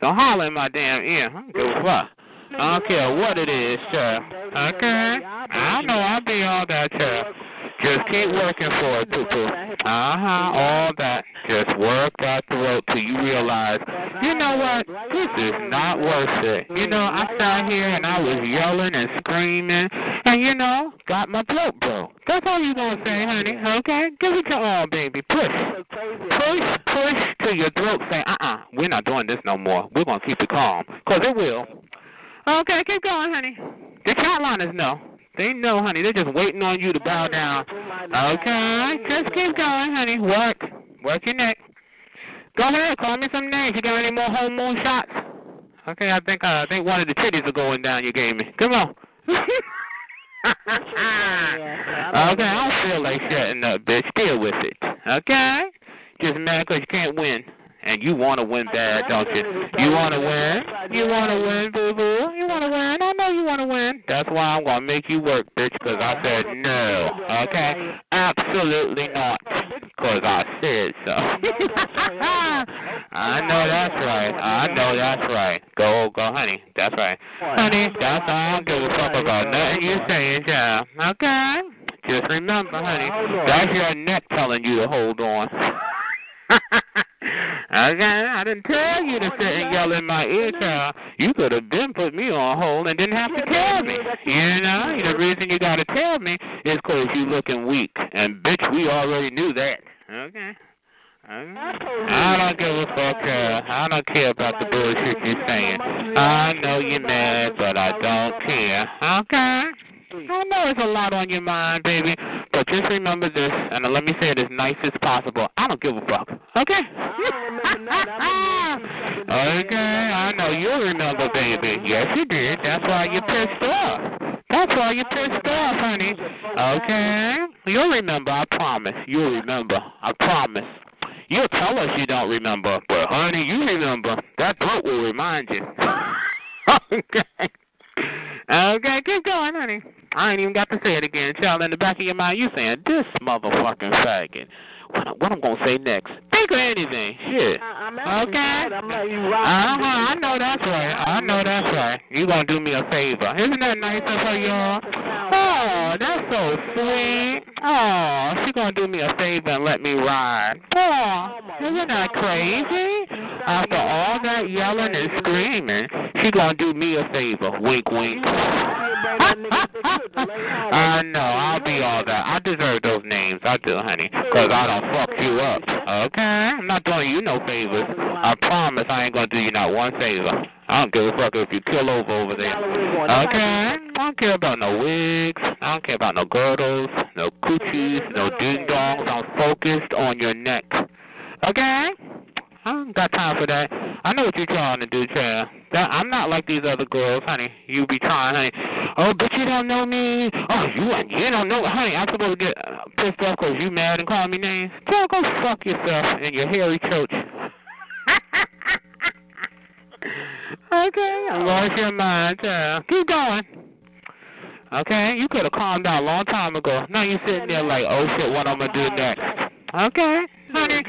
Don't holler in my damn ear. I don't give a fuck. I don't care what it is, child. Okay. I know I'll be all that, child. Just keep working for it, Poo. Uh huh, all that. Just work that throat till you realize, you know what? This is not worth it. You know, I sat here and I was yelling and screaming, and you know, got my throat broke. That's all you gonna say, honey. Okay, give it your all, baby. Push, push, push till your throat say, uh uh, we're not doing this no more. We're gonna keep it calm, cause it will. Okay, keep going, honey. The Carolinas know. They know, honey. They're just waiting on you to bow down. Okay, just keep going, honey. Work, work your neck. Go ahead, call me some names. You got any more hormone shots? Okay, I think uh, I think one of the titties are going down. You gave me. Come on. okay, I don't feel like shutting up, bitch. Deal with it. Okay? Just mad 'cause you can't win. And you want to win bad, don't you? You want to win? You want to win, boo boo? You want to win? I know you want to win. That's why I'm going to make you work, bitch, 'cause I said no. Okay? Absolutely not. 'Cause I said so. I know that's right. I know that's right. Go, go, honey. That's right. Honey, that's all. I don't give a fuck about nothing you saying, child. Okay? Just remember, honey, that's your neck telling you to hold on. okay, I didn't tell you to sit and yell in my ear, child. You could have been put me on hold and didn't have to tell me. You know, the reason you got to tell me is 'cause you looking weak. And bitch, we already knew that. Okay. I don't give a fuck. Uh, I don't care about the bullshit you're saying. I know you're mad, but I don't care. Okay? I know it's a lot on your mind, baby, but just remember this, and let me say it as nice as possible. I don't give a fuck. Okay? okay, I know you remember, baby. Yes, you did. That's why you're pissed off. That's why you're pissed off, honey. Okay? You'll remember, I promise. You'll remember. I promise. You'll tell us you don't remember, but honey, you remember. That throat will remind you. okay. Okay, keep going, honey. I ain't even got to say it again. Child, in the back of your mind, you saying, this motherfucking faggot. What, what I'm going to say next? Think of anything. Shit. Okay? I'm letting you Uh-huh, I know that's right. I know that's right. You going to do me a favor. Isn't that nice of her, y'all? Oh, that's so sweet. Oh, she going to do me a favor and let me ride. Oh, isn't that crazy? After all that yelling and screaming, she going to do me a favor. Wink, wink. I know. I'll be all that. I deserve those names. I do, honey. Because I don't fuck you up. Okay? I'm not doing you no favors. I promise I ain't going to do you not one favor. I don't give a fuck if you kill over over there. Okay? I don't care about no wigs. I don't care about no girdles, no coochies, no ding dongs. I'm focused on your neck. Okay? I don't got time for that. I know what you're trying to do, child. That, I'm not like these other girls, honey. You be trying, honey. Oh, but you don't know me. Oh, you you don't know, honey. I'm supposed to get uh, pissed off because you mad and call me names. Tell go fuck yourself in your hairy church. okay, I lost your mind, child. Keep going. Okay, you could have calmed down a long time ago. Now you sitting there like, oh shit, what I'm gonna do next? Okay, honey.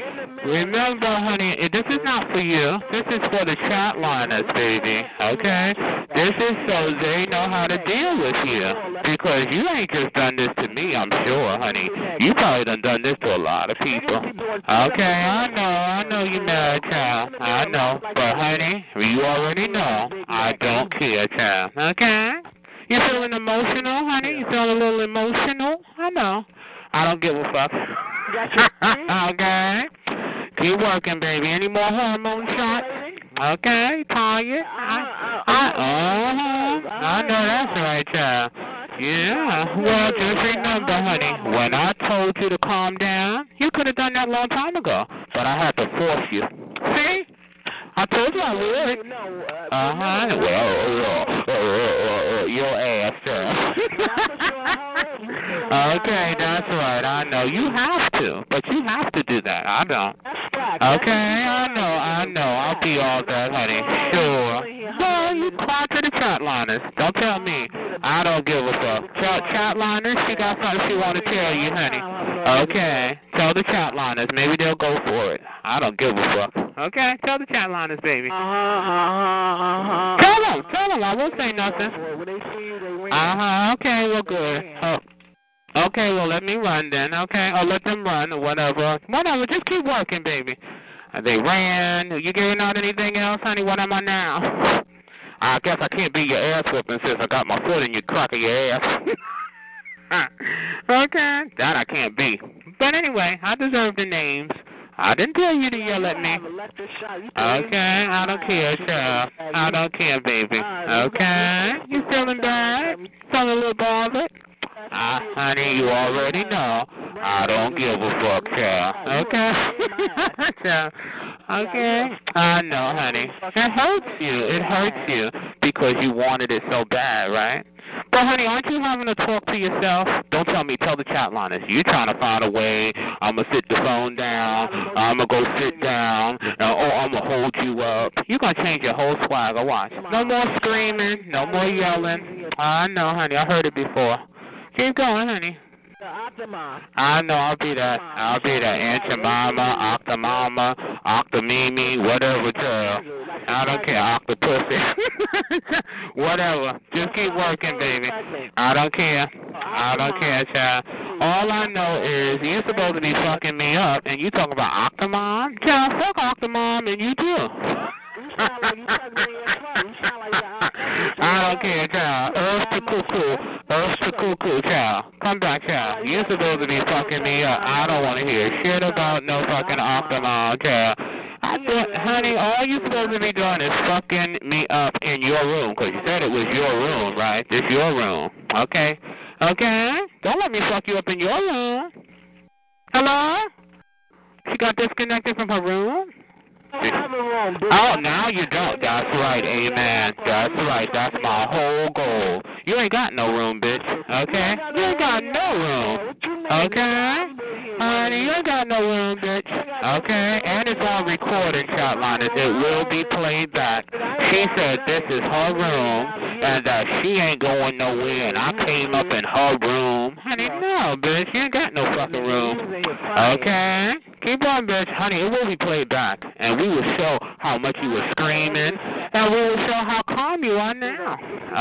Remember, honey, this is not for you. This is for the chat liners, baby. Okay? This is so they know how to deal with you. Because you ain't just done this to me, I'm sure, honey. You probably done done this to a lot of people. Okay, I know, I know you mad, child. I know. But, honey, you already know. I don't care, child. Okay? You feeling emotional, honey? You feeling a little emotional? I know. I don't give a fuck. okay. Keep working, baby. Any more hormone shots? Okay, Tanya. I, I, uh-huh. I know that's right, child. Yeah. Well, just remember, honey, when I told you to calm down, you could have done that a long time ago, but I had to force you. See? I told you I would. Uh huh. Well, uh, uh, uh, your ass, okay, that's right. I know you have to, but you have to do that. I don't. Okay, I know, I know. I'll be all that, honey. Sure. Well, you cry to the chat liners. Don't tell me. I don't give a fuck. Chat, chat liners, she got something she want to tell you, honey. Okay, tell the chat liners. Maybe they'll go for it. I don't give a fuck. Okay, tell the chat liners, baby. Uh huh. Uh huh. Tell them. Tell them. I won't say nothing. Uh huh. Okay. Well, good. Oh. Okay, well let me run then. Okay, or let them run or whatever. Whatever. Just keep working, baby. Uh, they ran. You getting out anything else, honey? What am I now? I guess I can't be your ass whipping since I got my foot in your crack of your ass. okay, that I can't be. But anyway, I deserve the names. I didn't tell you to yell at me. Okay, I don't care, child. I don't care, baby. Okay, you feeling bad? Feeling a little bothered? Ah, honey, you already know. I don't give a fuck, child. Okay? child. Okay? I know, honey. It hurts you. It hurts you because you wanted it so bad, right? But honey, aren't you having to talk to yourself? Don't tell me. Tell the chat liners. You're trying to find a way. I'm gonna sit the phone down. I'm gonna go sit down. Uh, oh, I'm gonna hold you up. You're gonna change your whole swagger. Watch. No more screaming. No more yelling. I know, honey. I heard it before. Keep going, honey. I know I'll be that. I'll be that Aunt Jemima, Octomama, Octomimi, whatever, child. I don't care, Octopussy. whatever. Just keep working, baby. I don't care. I don't care, child. All I know is you're supposed to be fucking me up, and you talking about Octomom? Child, fuck Octomom, and you too. I don't care, child. Earth the cuckoo. Earth the cuckoo, child. Come back, child. You're supposed to be fucking me up. I don't want to hear shit about no fucking Octomom, child. I thought, honey, all you're supposed to be doing is fucking me up in your room, 'cause you said it was your room, right? It's your room, okay? Okay? Don't let me fuck you up in your room. Hello? She got disconnected from her room? Oh, now you don't. That's right, amen. That's right. That's my whole goal. You ain't got no room, bitch. Okay? You ain't got no room. Okay? Honey, you ain't got no room, bitch. Okay? And it's on recording, chat liners. It will be played back. She said this is her room and that she ain't going nowhere and I came up in her room. Honey, no, bitch. You ain't got no fucking room. Okay? Keep on, bitch. Honey, it will be played back. And we will show how much you were screaming. And we will show how calm you are now.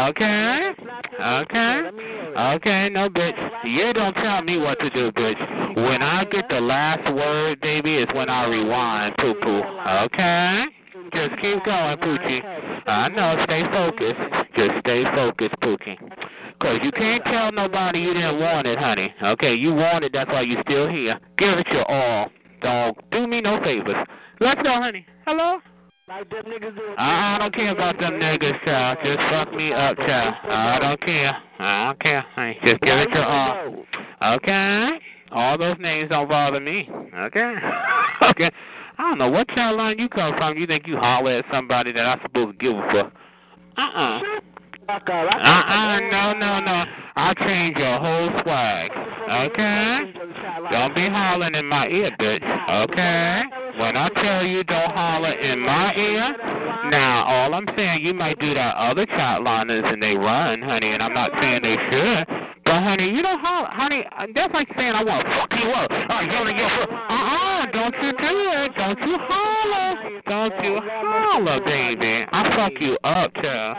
Okay? Okay? Okay, no, bitch. You don't tell me what to do, bitch. When I get the last word, baby, is when I rewind, poo poo. Okay? Just keep going, Poochie. I know, stay focused. Just stay focused, Poochie. Because you can't tell nobody you didn't want it, honey. Okay, you want it, that's why you're still here. Give it your all. Don't do me no favors. Let's go, honey. Hello? I don't care about them niggas, child. Just fuck me up, child. I don't care. I don't care. Honey. Just give it your all. Okay? All those names don't bother me. Okay? okay. I don't know what child line you come from. You think you holler at somebody that I'm supposed to give a fuck. Uh-uh. Uh-uh, no, no, no. I'll change your whole swag. Okay? Don't be hollering in my ear, bitch. Okay? When I tell you don't holler in my ear, now all I'm saying you might do that other chat liners and they run, honey, and I'm not saying they should. But honey, you don't holler, honey. That's like saying I want to fuck you up. Oh, yelling your uh-uh, don't you do it. Don't you holler. Don't you holler, baby. I fuck you up, child.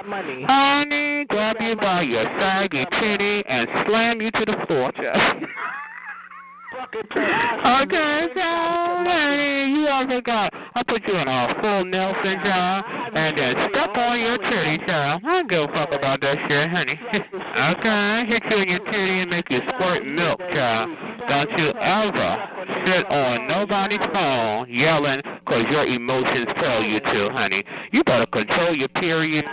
Honey, grab you by your saggy titty and slam you to the floor, child. Okay, child, honey, you also got, I put you in a full Nelson, child, and then step on your titty, child. I don't give a fuck about that shit, honey. okay, hit you in your titty and make you squirt milk, child. Don't you ever sit on nobody's phone yelling because your emotions tell you to, honey. You better control your period.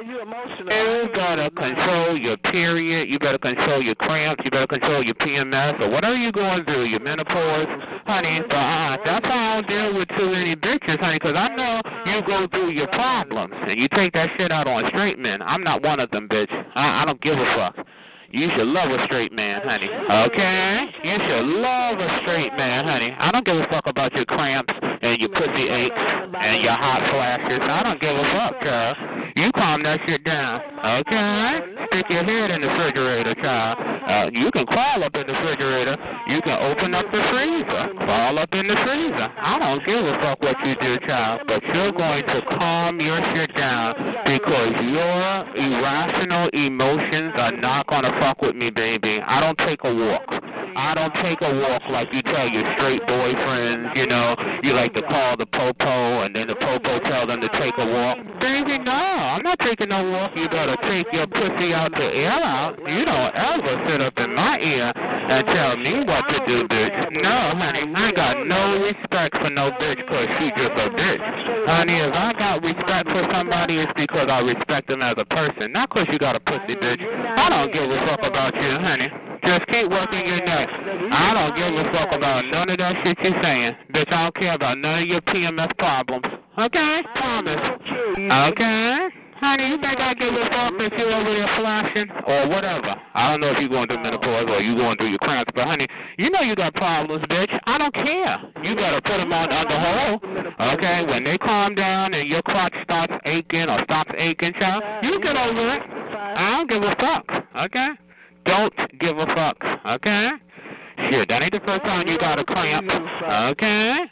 You gotta control your period. You better control your cramps. You better control your PMS or whatever you're going through, your menopause, honey. But uh, that's why I don't deal with too many bitches, honey, because I know you go through your problems and you take that shit out on straight men. I'm not one of them, bitch. I, I don't give a fuck. You should love a straight man, honey. Okay? You should love a straight man, honey. I don't give a fuck about your cramps and your pussy aches and your hot flashes. I don't give a fuck, girl. You calm that shit down, okay? Stick your head in the refrigerator, child. Uh, you can crawl up in the refrigerator. You can open up the freezer. Crawl up in the freezer. I don't give a fuck what you do, child. But you're going to calm your shit down because your irrational emotions are not going to fuck with me, baby. I don't take a walk. I don't take a walk like you tell your straight boyfriends, you know, you like to call the popo and then the popo tell them to take a walk. Baby, no, I'm not taking no walk. You better take your pussy out to air out. You don't ever sit up in my ear and tell me what to do, bitch. No, honey, I got no respect for no bitch because she just a bitch. Honey, if I got respect for somebody, it's because I respect them as a person, not because you got a pussy, bitch. I don't give a fuck about you, honey. Just keep working your I don't give a fuck about none of that shit you're saying. Bitch, I don't care about none of your PMS problems. Okay? Promise. Okay? Honey, you think I give a fuck if you're over there flashing or whatever? I don't know if you're going through menopause or you're going through your cramps, but honey, you know you got problems, bitch. I don't care. You gotta put them on under hold. Okay? When they calm down and your crotch starts aching or stops aching, child, you get over it. I don't give a fuck. Okay? Don't give a fuck. Okay? Shit, that ain't the first time you got a cramp. Okay?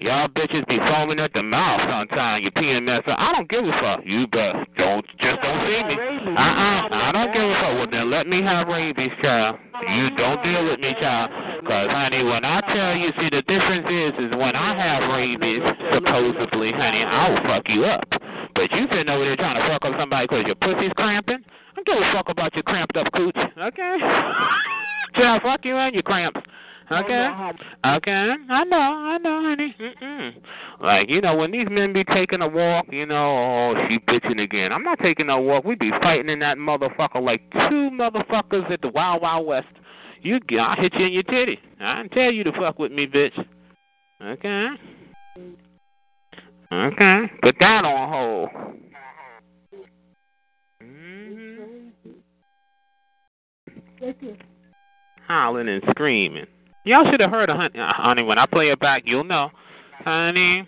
Y'all bitches be foaming at the mouth sometimes. You PMS. I don't give a fuck. You best don't just don't see me. Uh uh I don't give a fuck. Well then let me have rabies, child. You don't deal with me, child. Cause honey, when I tell you, see the difference is, is when I have rabies, supposedly, honey, I will fuck you up. But you sitting over there trying to fuck up somebody because your pussy's cramping. I don't give a fuck about your cramped up cooch. Okay. Child, fuck you and your cramps. Okay. Okay. I know. I know, honey. Mm-mm. Like you know, when these men be taking a walk, you know, oh, she bitching again. I'm not taking no walk. We be fighting in that motherfucker like two motherfuckers at the Wild Wild West. You, I'll hit you in your titty. I didn't tell you to fuck with me, bitch. Okay. Okay. Put that on hold. Mm-hmm. Hollering and screaming. Y'all should have heard of honey, honey. When I play it back, you'll know. Honey,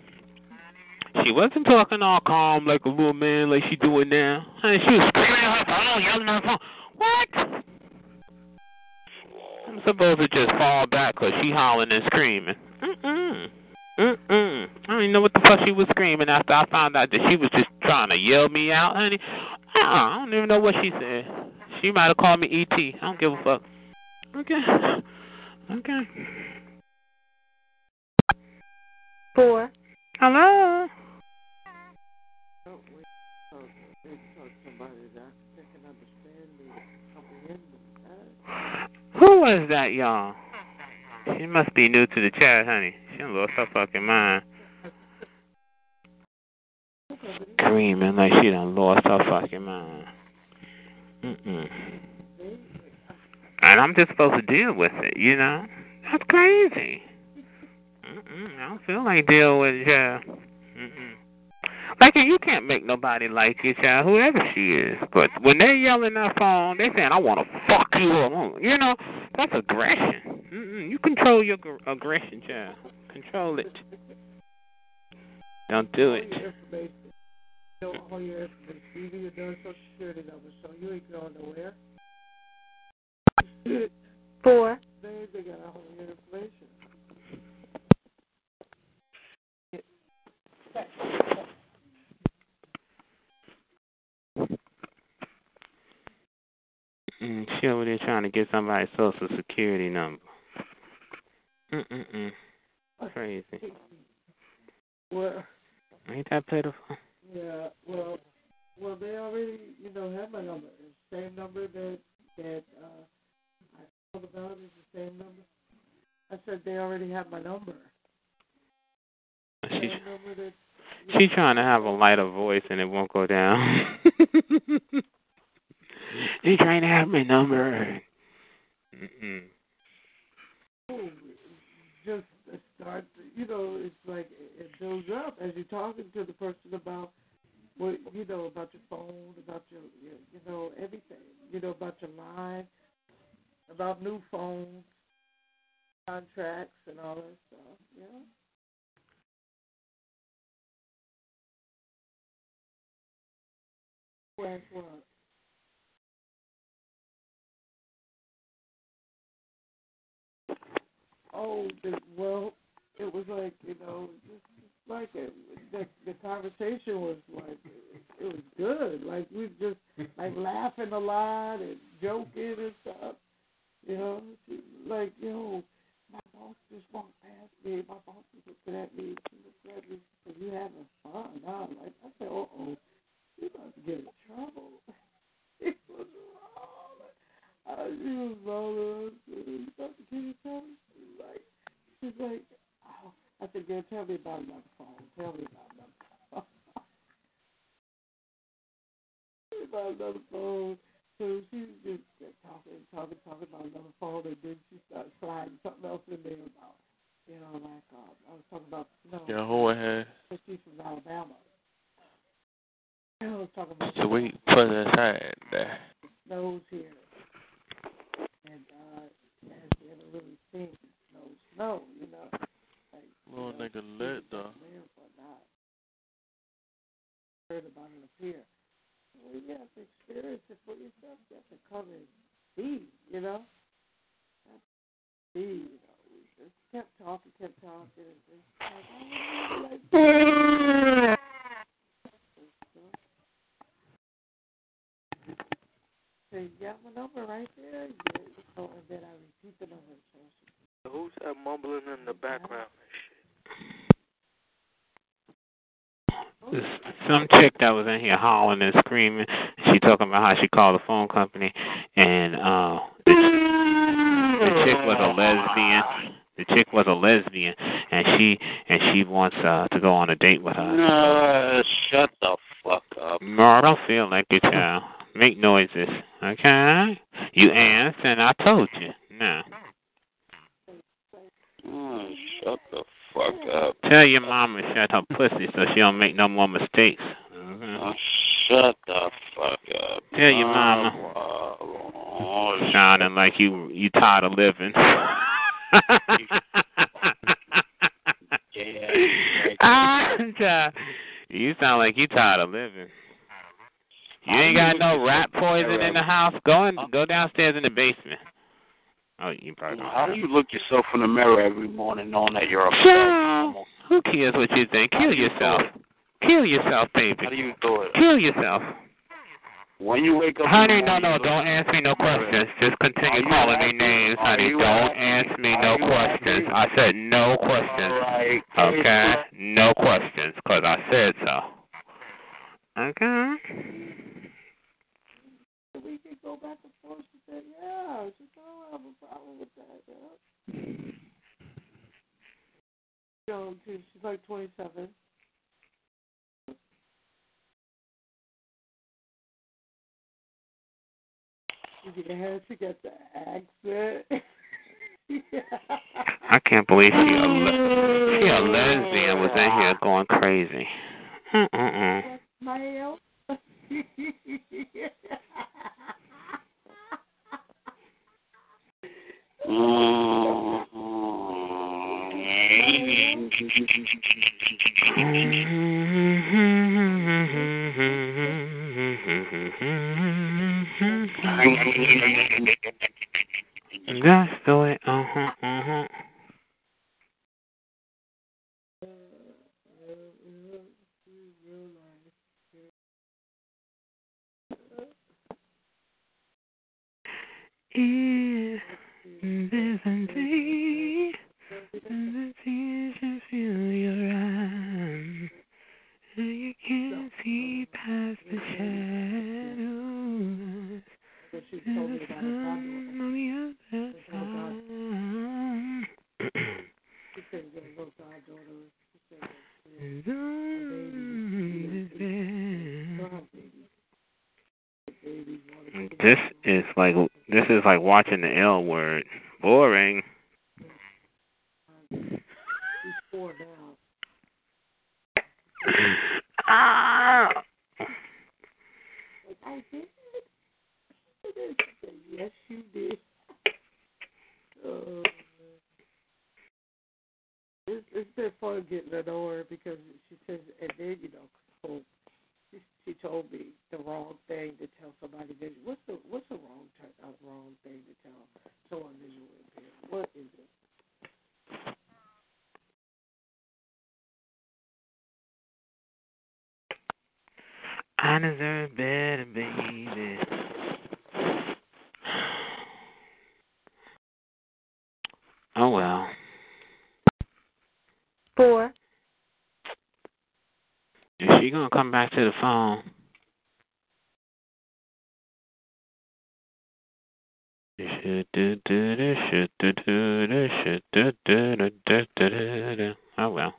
she wasn't talking all calm like a little man like she doing now. Honey, she was screaming her phone, yelling her phone. What? I'm supposed to just fall back 'cause she hollering and screaming. Mm-mm. Mm-mm. I don't even know what the fuck she was screaming after I found out that she was just trying to yell me out, honey. Uh-uh. I don't even know what she said. She might have called me E.T. I don't give a fuck. Okay. Okay. Four. Hello. Who was that, y'all? She must be new to the chat, honey. She lost her fucking mind. Screaming like she done lost her fucking mind. Mm-mm. And I'm just supposed to deal with it, you know? That's crazy. Mm-mm. I don't feel like dealing with it, yeah. Mm-mm. Like you can't make nobody like you, child, whoever she is. But when they're yelling that phone, they saying, "I want to fuck you," up. you know, that's aggression. Mm-mm. You control your gr- aggression, child. Control it. Don't do it. All your information, even your social security number, so you ain't going nowhere. Four. They, they got all your information. Mm, she over there trying to get somebody's social security number. Mm-mm-mm. Crazy. Well, Ain't that pitiful? yeah, well, well, they already, you know, have my number. It's the same number that that uh, I called about. Is the same number. I said they already have my number. She, number that. she trying to have a lighter voice and it won't go down. She trying to have my number. Mm-mm. Oh, just start. You know, it's like it builds up as you're talking to the person about what you know about your phone, about your, you know everything. You know about your line, about new phones, contracts, and all that stuff. You know. What? Oh, the, well, it was like you know, just like it, the the conversation was like it was good. Like we just like laughing a lot and joking and stuff. You know, she, like you know, my boss just walked past me. My boss was looking at me. She looked at me. Said, "You having fun?" I'm like, I said, "Uh oh, you about to get in trouble." it was wrong. She was rolling. To get in? She's like, she's like, oh. I said, girl, tell me about another phone. Tell me about another phone. tell me about another phone. So she was just talking, talking, talking about another phone, and then she started sliding something else in there about, you know, like uh, I was talking about snow. Yeah, who ahead? But she's from Alabama. I was talking about So we put aside there. snows here, and uh, has never really seen snow, snow, you know. Like, Little you know, nigga lit though. but not heard about it up here. Well, you have to experience it for yourself. You have to come and see, you know. See, you know. We just kept talking, kept talking. And just like, oh, like, so you got my number right there. Yeah. So, and then I repeat the number. So Who's that mumbling in the background? This, some chick that was in here hollering and screaming. She talking about how she called the phone company, and uh, the, the chick was a lesbian. The chick was a lesbian, and she and she wants uh to go on a date with her. No, shut the fuck up. No, I don't feel like it, child. Make noises, okay? You asked, and I told you. No. Oh, shut the fuck up. Tell your mama to shut her pussy so she don't make no more mistakes. Okay? Oh, shut the fuck up. Tell your mama. Oh, Sounding like you you tired of living. yeah. Ah, child. you sound like you tired of living. You ain't got no rat poison in the house. Go and uh-uh. go downstairs in the basement. Oh, you probably don't. How do you look yourself in the mirror every morning knowing that you're a Child, who cares what you think? Kill yourself. Kill yourself, baby. How do you do it? Kill yourself. When you wake up, Honey, no, no, don't ask me no questions. Just continue calling me names, honey. Don't ask me no questions. I said no questions. Okay? No questions, because I said so. Okay? We could go back and forth. She said, yeah. She said, I don't have a problem with that. Yeah. Young too. She's like 27. Yeah, she got the accent. I can't believe she a, le- she a lesbian was in here going crazy. Mm-mm-mm. Male. That's the way. Uh huh. Uh huh. A day and the tears you feel your eyes, and you can't see past the shadows, there's a sun on the other side. This is like this is like watching the L word. Boring. Ah. Yes, you did. Uh, it's, it's been fun getting to know her because she says, and then, you know, she, she told me the wrong thing to tell somebody. Visual. What's the what's the wrong t- uh, wrong thing to tell someone visually impaired? What is it? I deserve better, baby. Oh well. Four. Is she gonna come back to the phone? Oh well.